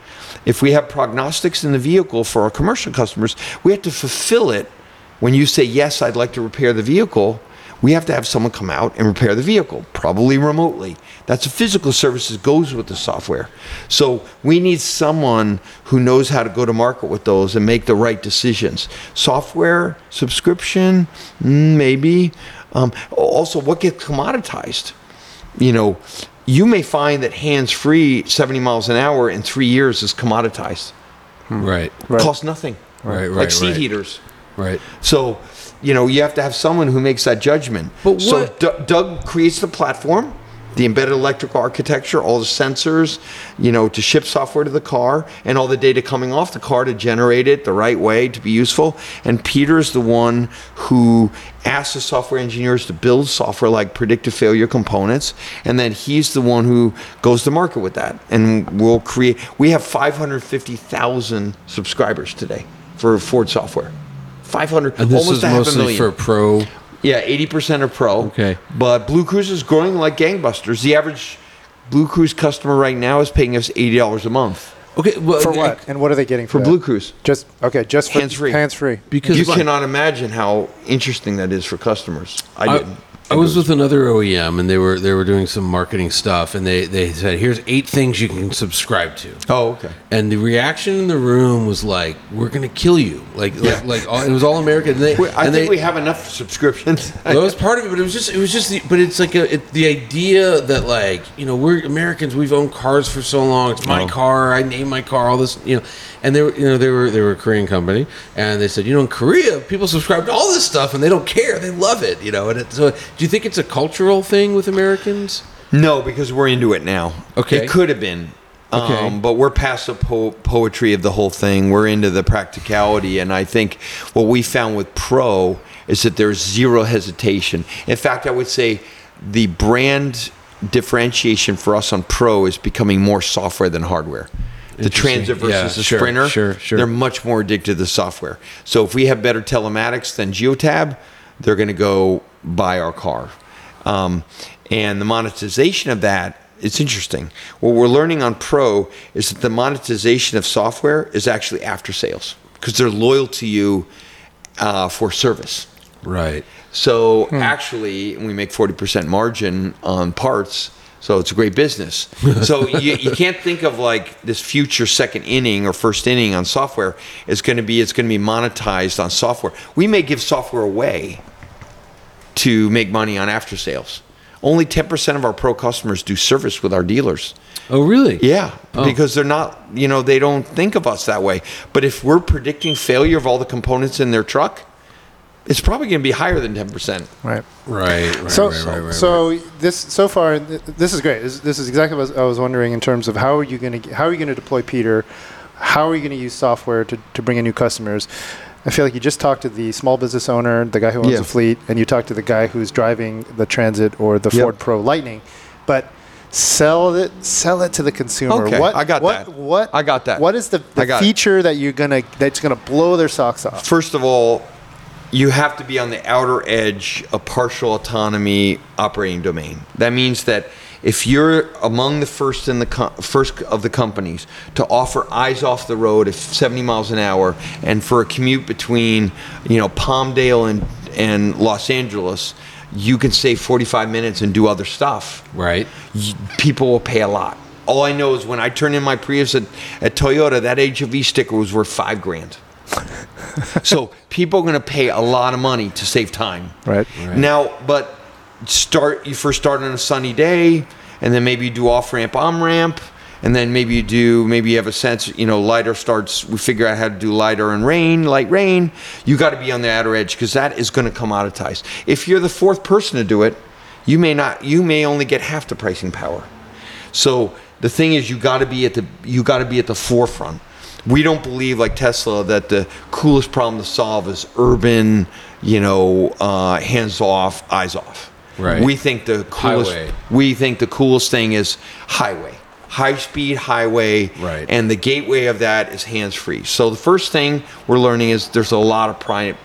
If we have prognostics in the vehicle for our commercial customers, we have to fulfill it. When you say, Yes, I'd like to repair the vehicle, we have to have someone come out and repair the vehicle, probably remotely. That's a physical service that goes with the software. So we need someone who knows how to go to market with those and make the right decisions. Software, subscription, mm, maybe. Um, also, what gets commoditized? You know, you may find that hands free 70 miles an hour in three years is commoditized. Right. Right. Costs nothing. Right, right, Like seat right. heaters. Right. So, you know, you have to have someone who makes that judgment. But so what- D- Doug creates the platform, the embedded electrical architecture, all the sensors, you know, to ship software to the car, and all the data coming off the car to generate it the right way to be useful. And Peter's the one who asks the software engineers to build software like predictive failure components, and then he's the one who goes to market with that. And we'll create. We have 550,000 subscribers today for Ford software. 500 And this almost is a half a mostly million. for pro. yeah 80% are pro Okay. but BlueCruise is growing like gangbusters the average BlueCruise customer right now is paying us $80 a month Okay. Well, For what? And what are they getting for, for that? BlueCruise Just okay, just for Hands-free. Hands free. Because you like- cannot imagine how interesting that is for customers i, I, didn't I was with another OEM and they were they were doing some marketing stuff and they they said here's eight things you can subscribe to. oh okay And the reaction in the room was like, "We're gonna kill you!" Like, like, like all, it was all American. And they, We- i and think they, we have enough subscriptions [laughs] that was part of it, but it was just, it was just, the, but it's like a, it, the idea that like, you know, we're Americans, we've owned cars for so long. It's my Oh. car. I name my car. All this, you know, and they were, you know, they were, they were a Korean company, and they said, you know, in Korea, people subscribe to all this stuff, and they don't care. They love it, you know. And it, so, do you think it's a cultural thing with Americans? no because we're into it now Okay. it could have been Okay. Um, but we're past the po- poetry of the whole thing. We're into the practicality, and I think what we found with Pro is that there's zero hesitation. In fact, I would say the brand differentiation for us on Pro is becoming more software than hardware. the Transit versus Yeah, the sure, Sprinter. sure, sure. They're much more addicted to the software. So if we have better telematics than Geotab, they're going to go buy our car. Um, and the monetization of that, it's interesting. What we're learning on Pro is that the monetization of software is actually after sales because they're loyal to you uh, for service. Right. So actually, we make 40% margin on parts. So it's a great business. [laughs] So you, you can't think of like this future second inning or first inning on software. It's going to be it's going to be monetized on software. We may give software away to make money on after sales. Only 10% of our pro customers do service with our dealers. Oh, really? Yeah, oh. because they're not, you know, they don't think of us that way. But if we're predicting failure of all the components in their truck, it's probably going to be higher than 10%. Right. Right. right So, right, right, right, so this so far, this is great. This, this is exactly what I was wondering in terms of how are you going to how are you going to deploy Peter? How are you going to use software to, to bring in new customers? I feel like you just talked to the small business owner, the guy who owns Yeah. a fleet, and you talked to the guy who's driving the Transit or the Yep. Ford Pro Lightning, but sell it sell it to the consumer. Okay, what I got what, that. What I got that. What is the, the got it. feature that you're gonna that's gonna blow their socks off? First of all, you have to be on the outer edge of partial autonomy operating domain. That means that if you're among the first in the co- first of the companies to offer eyes off the road at 70 miles an hour, and for a commute between, you know, Palmdale and and Los Angeles, you can save 45 minutes and do other stuff Right. y- people will pay a lot. All I know is when I turned in my Prius at, at Toyota, that HOV sticker was worth five grand. [laughs] so people are going to pay a lot of money to save time. Right. Now, but start you first start on a sunny day, and then maybe you do off ramp, on ramp, and then maybe you do maybe you have a sense you know lighter starts. We figure out how to do lighter and rain, light rain. You got to be on the outer edge because that is going to commoditize. If you're the fourth person to do it, you may not. You may only get half the pricing power. So the thing is, you got to be at the you got to be at the forefront. We don't believe, like Tesla, that the coolest problem to solve is urban, you know, uh, hands off, eyes off. Right. We think the coolest. Highway. We think the coolest thing is highway, high speed highway. Right. And the gateway of that is hands free. So the first thing we're learning is there's a lot of pri-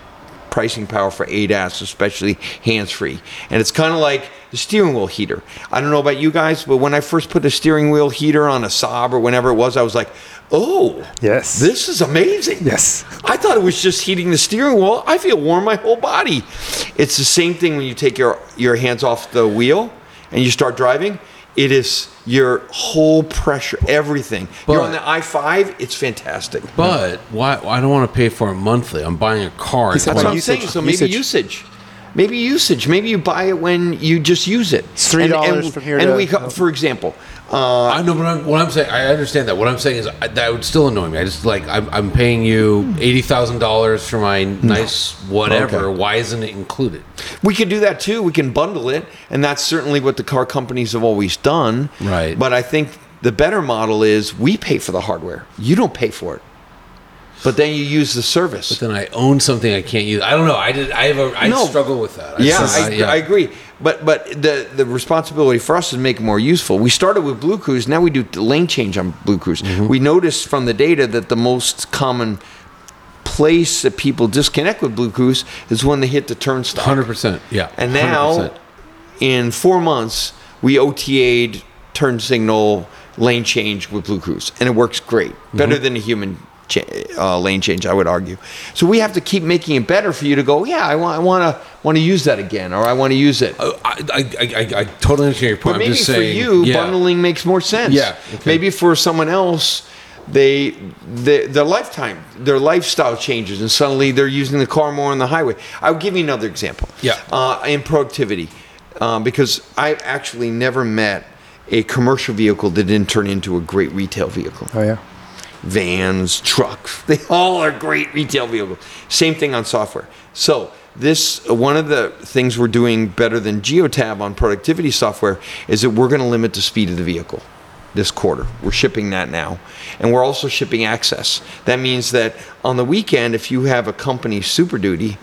pricing power for ADAS, especially hands free. And it's kind of like the steering wheel heater. I don't know about you guys, but when I first put the steering wheel heater on a Saab or whenever it was, I was like, oh, Yes. this is amazing. Yes. I thought it was just heating the steering wheel. I feel warm my whole body. It's the same thing when you take your, your hands off the wheel and you start driving. It is your whole pressure, everything. You're on the I 5, it's fantastic. But why? I don't want to pay for it monthly. I'm buying a car. That's what I'm usage- saying. So maybe usage. usage. Maybe usage. Maybe you buy it when you just use it. It's $3 from here And to- we, co- for example, uh, I know, but I'm, what I'm saying, I understand that. What I'm saying is I, that would still annoy me. I just like I'm, I'm paying you eighty thousand dollars for my nice whatever. Okay. Why isn't it included? We can do that too. We can bundle it, and that's certainly what the car companies have always done. Right. But I think the better model is we pay for the hardware. You don't pay for it, but then you use the service. But then I own something I can't use. I don't know. I did. I have a. I No. struggle with that. I yeah, I, I agree. But but the the responsibility for us is to make it more useful. We started with BlueCruise. Now we do lane change on BlueCruise. Mm-hmm. We noticed from the data that the most common place that people disconnect with BlueCruise is when they hit the turnstile. Hundred percent. Yeah. And now, 100%. in four months, we OTA'd turn signal lane change with BlueCruise, and it works great. Mm-hmm. Better than a human uh, lane change, I would argue. So we have to keep making it better for you to go. Yeah, I want, I want to want to use that again, or I want to use it. Uh, I, I, I, I totally understand your point. But I'm maybe just for saying, you, yeah. bundling makes more sense. Yeah, okay. Maybe for someone else, they, they their lifetime, their lifestyle changes, and suddenly they're using the car more on the highway. I'll give you another example. Yeah. Uh, in productivity, um, because I've actually never met a commercial vehicle that didn't turn into a great retail vehicle Oh yeah. Vans, trucks. [laughs] They all are great retail vehicles. Same thing on software. So this uh, one of the things we're doing better than Geotab on productivity software is that we're going to limit the speed of the vehicle this quarter. We're shipping that now. And we're also shipping access. That means that on the weekend if you have a company super duty,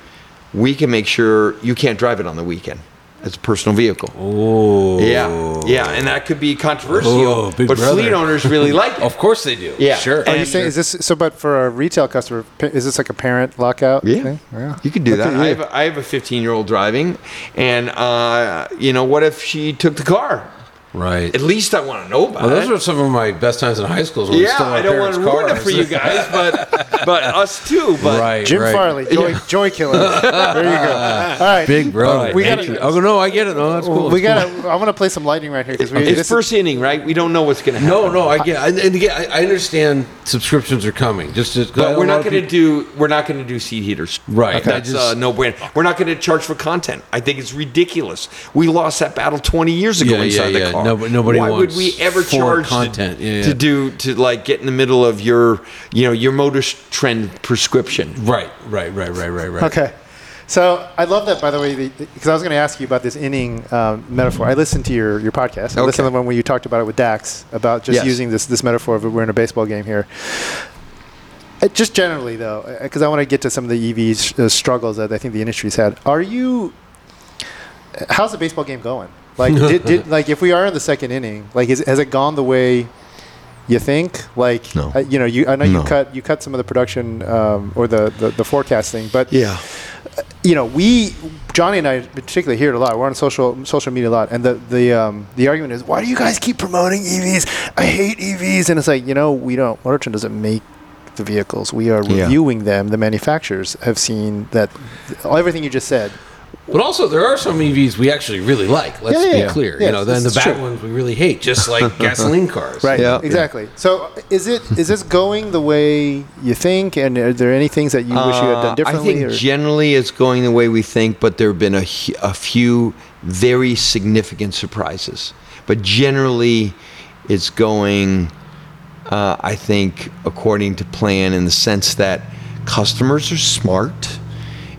we can make sure you can't drive it on the weekend. As a personal vehicle. Oh, Yeah, yeah, and that could be controversial, Oh, big but brother. fleet owners really [laughs] like it. Of course they do. Yeah. sure. Are you And- saying is this so? But for a retail customer, is this like a parent lockout? Yeah, thing? yeah. you could do Look that. at I have, a, I have a 15 year old driving, and uh, you know what if she took the car? Right. At least I want to know about Well, those it. were some of my best times in high school. When yeah, stole I don't want to ruin it for you guys, [laughs] but but us too. But right. Jim right. Farley, joy, joy killer. there you go. [laughs] All right, Big brother. We Hatred. gotta, oh no, I get it. No, that's cool. we That's cool. gotta. I want to play some lightning right here because we. it's this is- first inning, right? We don't know what's going to happen. No, no, I get. And and again, I, I understand subscriptions are coming. Just, just But we're not going to do we're not going to do seat heaters. Right. Okay. That's just- uh, no brainer. We're not going to charge for content. I think it's ridiculous. We lost that battle 20 years ago Yeah, inside yeah, the yeah. Car. No- nobody Why would we ever charge content. to, Yeah, to do to like get in the middle of your you know your motor trend prescription? Right, right, right, right, right, right. Okay. So I love that, by the way, because I was going to ask you about this inning um, metaphor. I listened to your, your podcast. I Okay. listened to the one where you talked about it with Dax about just Yes. using this this metaphor of we're in a baseball game here. Uh, just generally, though, because I want to get to some of the EV sh- uh, struggles that I think the industry's had. Are you? How's the baseball game going? Like, [laughs] did, did like if we are in the second inning, like, is, has it gone the way? You think like No. uh, you know you I know you cut you cut some of the production um, or the, the the forecasting, but Yeah. you know, we Jonny and I particularly hear it a lot. We're on social social media a lot, and the the um, the argument is, why do you guys keep promoting EVs? I hate EVs, and it's like you know, we don't. Motor doesn't make the vehicles. We are Yeah. reviewing them. The manufacturers have seen that everything you just said. But also, there are some EVs we actually really like. Let's Yeah, yeah, be yeah. clear. Yes, you know, then the it's bad true. ones we really hate, just like [laughs] gasoline cars. Right. Yeah. Exactly. So is it is this going the way you think? And are there any things that you wish you had Uh, done differently? I think or? generally it's going the way we think, but there have been a, hu- a few very significant surprises. But generally, it's going, uh, I think, according to plan in the sense that customers are smart.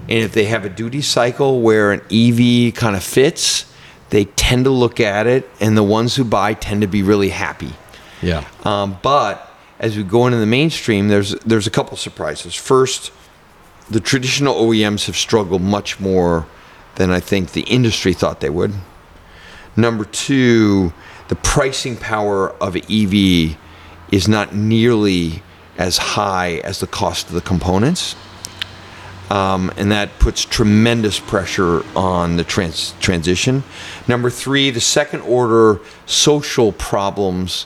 And if they have a duty cycle where an EV kind of fits, they tend to look at it, and the ones who buy tend to be really happy. Yeah. Um, but as we go into the mainstream, there's there's a couple surprises. First, the traditional OEMs have struggled much more than I think the industry thought they would. Number two, the pricing power of an EV is not nearly as high as the cost of the components. Um, and that puts tremendous pressure on the trans- transition. Number three, the second order social problems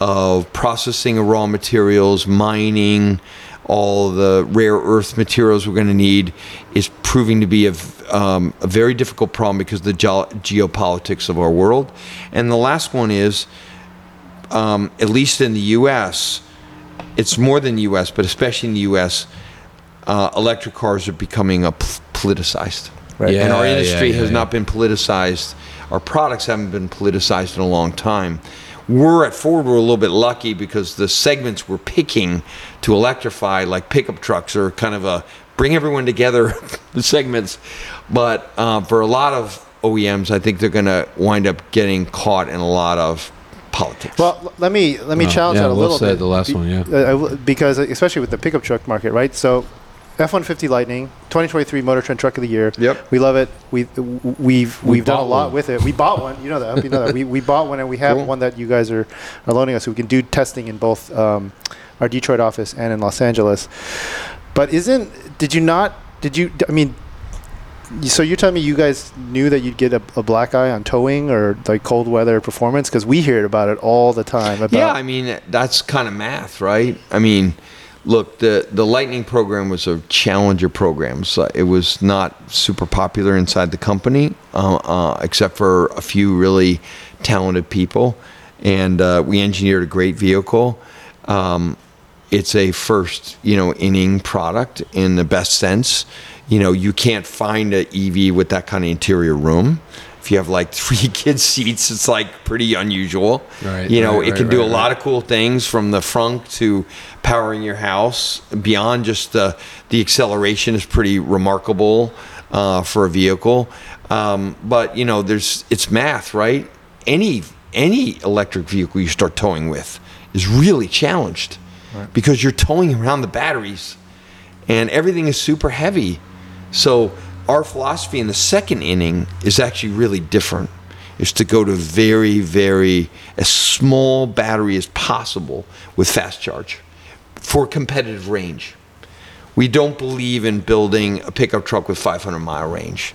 of processing of raw materials, mining, all the rare earth materials we're going to need is proving to be a, um, a very difficult problem because of the geo- geopolitics of our world. And the last one is, um, at least in the U.S., it's more than the U.S., but especially in the U.S., uh, electric cars are becoming a p- politicized. Right. and our industry yeah, has yeah, not been politicized. Our products haven't been politicized in a long time. We're at Ford, we're a little bit lucky because the segments we're picking to electrify, like pickup trucks, are kind of a bring everyone together [laughs] segments. But uh, for a lot of OEMs, I think they're going to wind up getting caught in a lot of politics. Well, let me let me Oh, challenge yeah, that a well little said, bit. the last Be- one, yeah. uh, because especially with the pickup truck market, right? So, F-150 Lightning, 2023 MotorTrend Truck of the Year. Yep. We love it. We we've we've done a lot one. with it. We bought one. You know that. I you know that. We we bought one, and we have Cool. one that you guys are, are loaning us. So we can do testing in both um, our Detroit office and in Los Angeles. But isn't did you not did you I mean so you're telling me you guys knew that you'd get a, a black eye on towing or like cold weather performance because we hear about it all the time about Yeah, I mean that's kind of math, right? I mean, look, the the Lightning program was a challenger program. So it was not super popular inside the company, uh, uh, except for a few really talented people, and uh, we engineered a great vehicle. Um, it's a first, you know, inning product in the best sense. You know, you can't find an EV with that kind of interior room. If you have like [laughs] three kids seats, it's like pretty unusual. Right, You know, right, it right, can do a lot of cool things from the frunk to powering your house. Beyond just the the acceleration is pretty remarkable uh, for a vehicle. Um, but you know, there's it's math, right? Any any electric vehicle you start towing with is really challenged because you're towing around the batteries and everything is super heavy. So our philosophy in the second inning is actually really different. Is to go to very, very as small battery as possible with fast charge for competitive range. We don't believe in building a pickup truck with 500 mile range.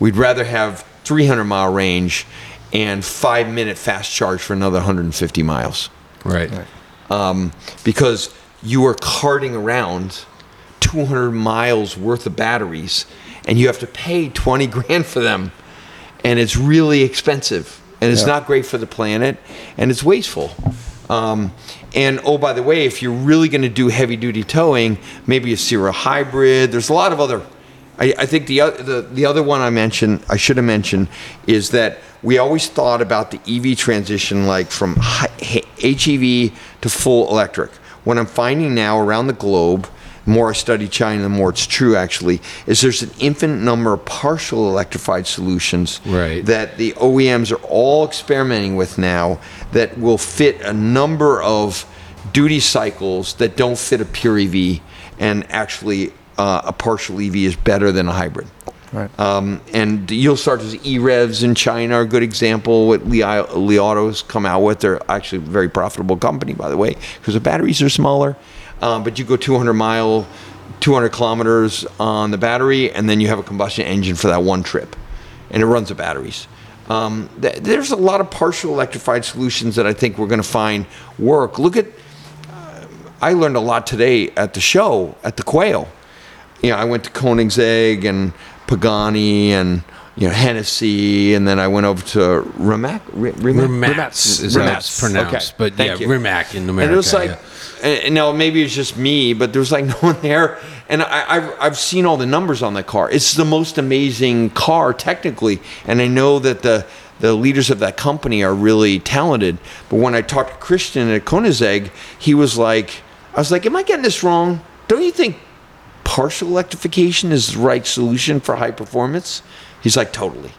We'd rather have 300 mile range and five minute fast charge for another 150 miles Right. um, because you are carting around 200 miles worth of batteries and you have to pay 20 grand for them. And it's really expensive. And it's not great for the planet. And it's wasteful. Um, and oh by the way if you're really going to do heavy duty towing maybe a series hybrid there's a lot of other I, I think the, the the other one I mentioned, I should have mentioned, is that we always thought about the EV transition like from HEV to full electric. What I'm finding now around the globe, more I study China, the more it's true actually, is there's an infinite number of partial electrified solutions Right. that the OEMs are all experimenting with now that will fit a number of duty cycles that don't fit a pure EV, and actually uh, a partial EV is better than a hybrid. Right. Um, and you'll start to see E-Revs in China are a good example. What Li, Li Auto's come out with, they're actually a very profitable company, by the way, because the batteries are smaller. Um, but you go 200 mile, 200 kilometers on the battery, and then you have a combustion engine for that one trip, and it runs the batteries. Um, th- there's a lot of partial electrified solutions that I think we're going to find work. Look at I learned a lot today at the show at the Quail. You know, I went to Koenigsegg and Pagani and you know Hennessy, and then I went over to Rimac. R- Rimac? Rimac is how it's pronounced, Okay, but thank yeah, you. Rimac in America. And it was like, yeah. And, now maybe it's just me, but there was like [laughs] no one there. And I, I've, I've seen all the numbers on that car. It's the most amazing car technically, and I know that the the leaders of that company are really talented. But when I talked to Christian at Koenigsegg, he was like, I was like, am I getting this wrong? Don't you think partial electrification is the right solution for high performance? He's like, totally,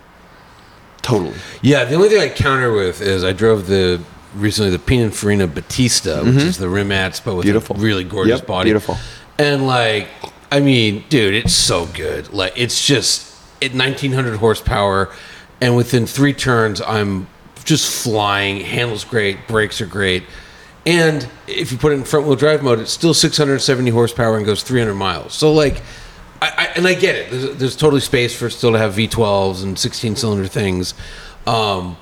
totally. Yeah, the only thing I counter with is I drove the recently the Pininfarina Battista, which is the rim Rimac, but with Mm-hmm. Beautiful. a really gorgeous Yep, body. beautiful. And like, I mean, dude, it's so good. Like, it's just at 1900 horsepower, and within three turns, I'm just flying. Handles great, brakes are great. And if you put it in front wheel drive mode, it's still 670 horsepower and goes 300 miles. So like, I, I and I get it. There's, there's totally space for still to have V12s and 16 cylinder things. Um,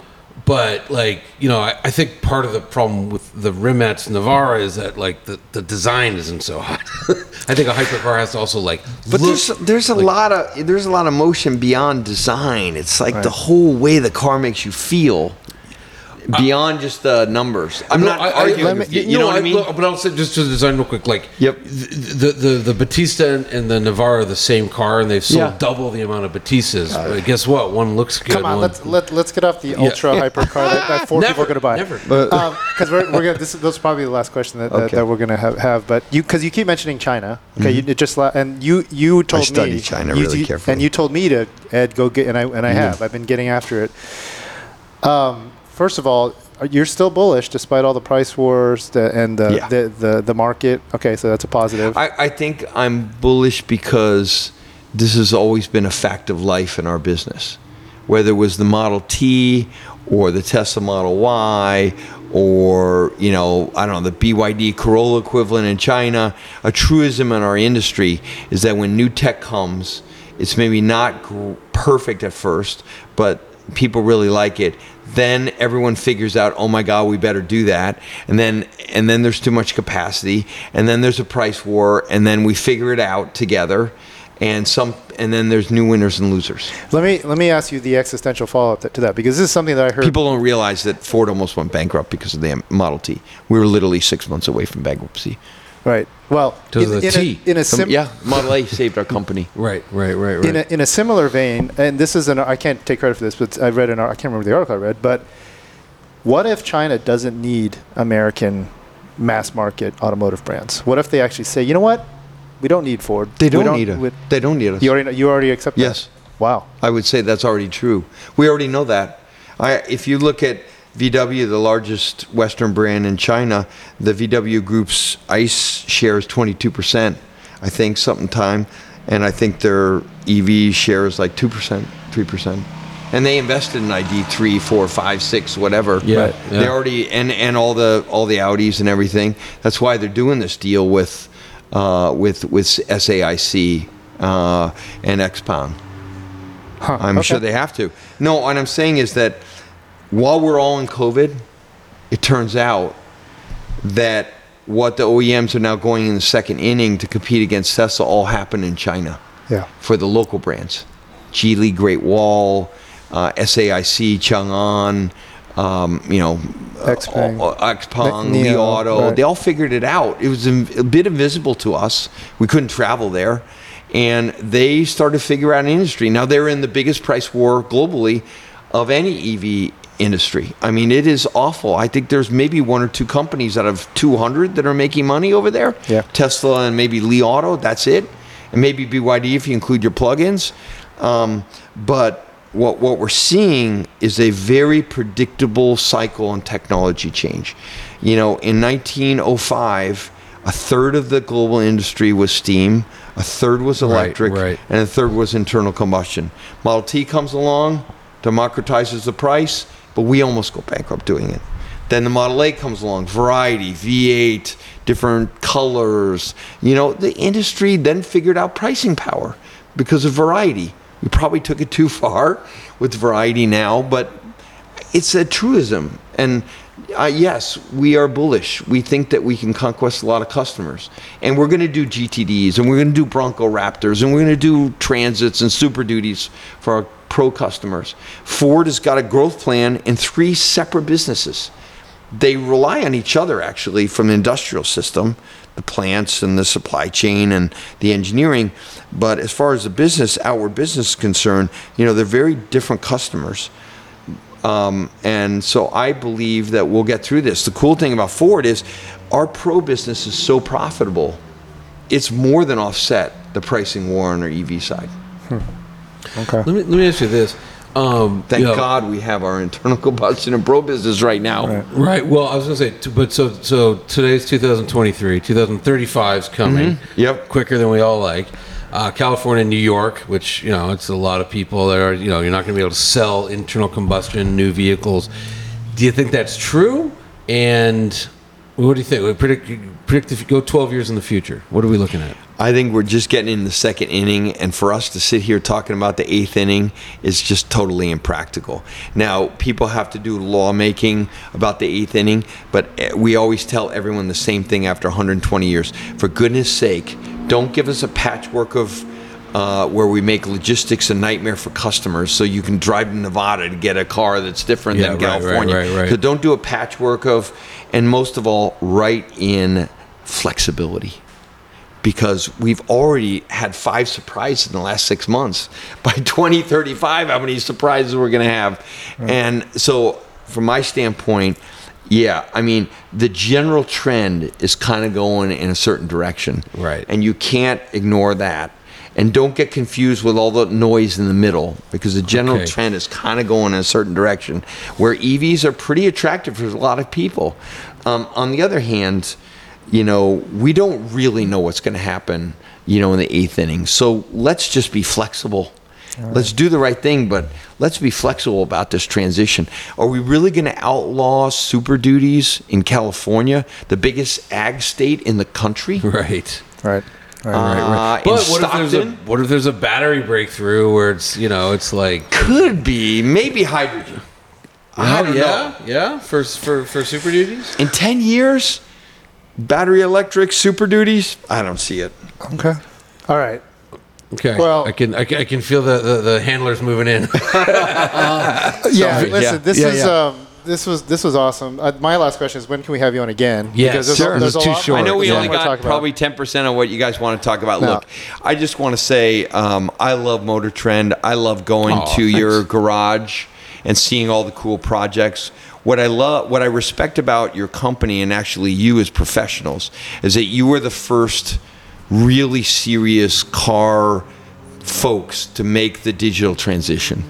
but like you know, I, I think part of the problem with the Rimac Nevera is that like the, the design isn't so hot. [laughs] I think a hypercar has to also like. But look- there's there's a lot of there's a lot of motion beyond design. It's like the whole way the car makes you feel beyond just the numbers. I'm No, not I- I- arguing let me- with you. You know what I mean? look, but I'll say just to design real quick. Like, Yep. the the the, the Battista and, and the Nevera are the same car, and they've sold Yeah. double the amount of Battistas. but guess what? One looks good. Come on, one- let's let, let's get off the ultra [laughs] hypercar that, that four people are going to buy. never. Because um, we're, we're gonna. This is, this is probably the last question that, that, Okay. that we're going to have, have. But you, because you keep mentioning China. Okay, mm-hmm. you just la- and you you told I study me China you, really you- carefully. and you told me to Ed go get and I and I mm-hmm. have. I've been getting after it. Um, first of all, you're still bullish despite all the price wars the, and the, Yeah. the, the the market. Okay, so that's a positive. I, I think I'm bullish because this has always been a fact of life in our business. Whether it was the Model T or the Tesla Model Y or, you know, I don't know, the BYD Corolla equivalent in China, a truism in our industry is that when new tech comes, it's maybe not perfect at first, but people really like it then everyone figures out oh my god we better do that. And then and then there's too much capacity and then there's a price war and then we figure it out together and some and then there's new winners and losers. Let me let me ask you the existential follow up to that because this is something that I heard. people don't realize that ford almost went bankrupt because of the model t. We were literally six months away from bankruptcy right. Well, To in, the in T. A, in a Some- yeah model a saved our company right, [laughs] right, right, right. in a, in a similar vein, and this is an I can't take credit for this, but I read an ar- I can't remember the article I read, but what if China doesn't need American mass market automotive brands? What if they actually say, you know what, we don't need Ford. they We don't, need us we- they don't need us you already know, you already accept that? Yes. Wow. I would say that's already true. We already know that. I, if you look at VW, the largest Western brand in China, the VW Group's ICE share is 22%, I think, something time. And I think their EV shares like two percent, three percent, and they invested in ID three, four, five, six, whatever. Yeah, Right. yeah. They already and and all the all the Audis and everything. That's why they're doing this deal with uh, with with SAIC uh, and Xpeng. I'm sure they have to. No, what I'm saying is that while we're all in COVID, it turns out that what the OEMs are now going in the second inning to compete against Tesla all happened in China Yeah. for the local brands. Geely, Great Wall, uh, SAIC, Chang'an, um, you know, Xpeng. uh, uh, Xpeng, Ne- Li Auto. right. They all figured it out. It was a bit invisible to us. We couldn't travel there. And they started to figure out an industry. Now they're in the biggest price war globally of any EV industry. I mean, it is awful. I think there's maybe one or two companies out of 200 that are making money over there. Yeah. Tesla and maybe Li Auto, that's it. And maybe BYD if you include your plugins. Um, but what, what we're seeing is a very predictable cycle on technology change. You know, in 1905, a third of the global industry was steam, a third was electric, right. and a third was internal combustion. Model T comes along, democratizes the price, but we almost go bankrupt doing it. Then the Model A comes along, variety, V8, different colors. You know, the industry then figured out pricing power because of variety. We probably took it too far with variety now, but it's a truism. And uh, yes, we are bullish. We think that we can conquest a lot of customers. And we're going to do GTDs and we're going to do Bronco Raptors and we're going to do transits and super duties for our pro customers. Ford has got a growth plan in three separate businesses. They rely on each other actually from the industrial system, the plants and the supply chain and the engineering. But as far as the business, outward business is concerned, you know, they're very different customers. Um, and so I believe that we'll get through this. The cool thing about Ford is our pro business is so profitable, it's more than offset the pricing war on our EV side. Okay. Let me let me ask you this. Um, Thank you know- God we have our internal [laughs] combustion and pro business right now. Right. Well, I was going to say, but so so today's 2023, 2035 is coming. Mm-hmm. Yep. Quicker than we all like. Uh, California, and New York, which you know, it's a lot of people that are you know, you're not going to be able to sell internal combustion new vehicles. Do you think that's true? And what do you think? We Predict predict if you go 12 years in the future. What are we looking at? I think we're just getting in the second inning, and for us to sit here talking about the eighth inning is just totally impractical. Now, people have to do lawmaking about the eighth inning, but eh, we always tell everyone the same thing after 120 years. For goodness sake, don't give us a patchwork of uh, where we make logistics a nightmare for customers so you can drive to Nevada to get a car that's different Yeah, than right, right, California. right, right. So don't do a patchwork of, and most of all, write in flexibility because we've already had five surprises in the last six months. [laughs] By 2035, how many surprises we're going to have? And so, from my standpoint, yeah, I mean, the general trend is kind of going in a certain direction. Right. And you can't ignore that. And don't get confused with all the noise in the middle because the general Okay. trend is kind of going in a certain direction where EVs are pretty attractive for a lot of people. Um, on the other hand, you know, we don't really know what's going to happen, you know, in the eighth inning. So let's just be flexible. Let's do the right thing, but let's be flexible about this transition. Are we really going to outlaw super duties in California, the biggest ag state in the country? [laughs] Right. Right. Right. Uh, But what if there's a what if there's a battery breakthrough where it's you know it's like Could be, maybe hydrogen. I don't yeah know. yeah for for for super duties. In 10 years, battery electric super duties? I don't see it. okay. All right. Okay. Well- I can I can, I can feel the, the, the handlers moving in. [laughs] [laughs] Yeah. Listen, Yeah. this Yeah, is yeah. um, this was this was awesome. Uh, my last question is when can we have you on again? Yes, Because there's, sure. a, there's This is a too lot short. I know we there's a lot only got talk probably 10% of what you guys want to talk about. No. Look, I just want to say um, I love MotorTrend. I love going Aw, to your garage and seeing all the cool projects. What I love, what I respect about your company and actually you as professionals is that you were the first really serious car folks to make the digital transition.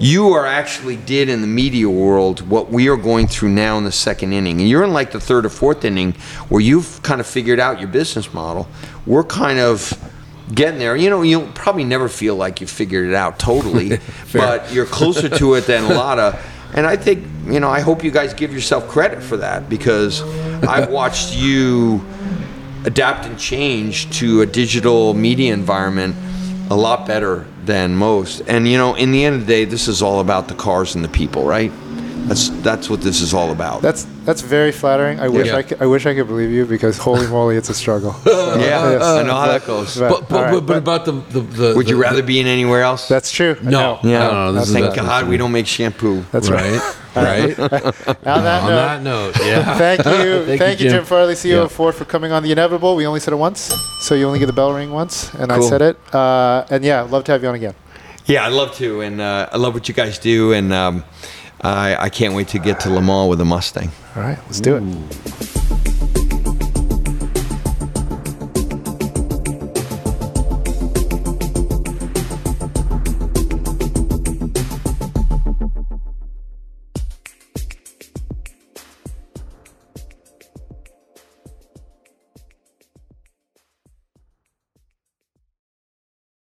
You are actually did in the media world what we are going through now in the second inning. And you're in like the third or fourth inning where you've kind of figured out your business model. We're kind of getting there. You know, you'll probably never feel like you figured it out totally, [laughs] but you're closer to it than a lot of. And I think, you know, I hope you guys give yourself credit for that because I've [laughs] watched you adapt and change to a digital media environment a lot better than most. And you know, in the end of the day, this is all about the cars and the people, right? That's that's what this is all about. That's that's very flattering. I wish Yeah. I could, I wish I could believe you because holy moly, it's a struggle. So, [laughs] yeah, yes. I know how that goes. But- But but, all right, but, but about the the, the Would you the- rather be in anywhere else? That's true. I No. yeah. No, no, Thank that's- God we don't make shampoo. That's right. right? right? [laughs] On that On note, that note, yeah. [laughs] thank you, Thank thank, you, you, Jim, Jim. Farley, CEO Yeah. of Ford, for coming on the Inevitable. We only said it once, so you only get the bell ring once, and I said it. Uh, and yeah, love to have you on again. Yeah, I'd love to, and uh, I love what you guys do, and um, I, I can't wait to get to Le Mans with a Mustang. All right, let's do it.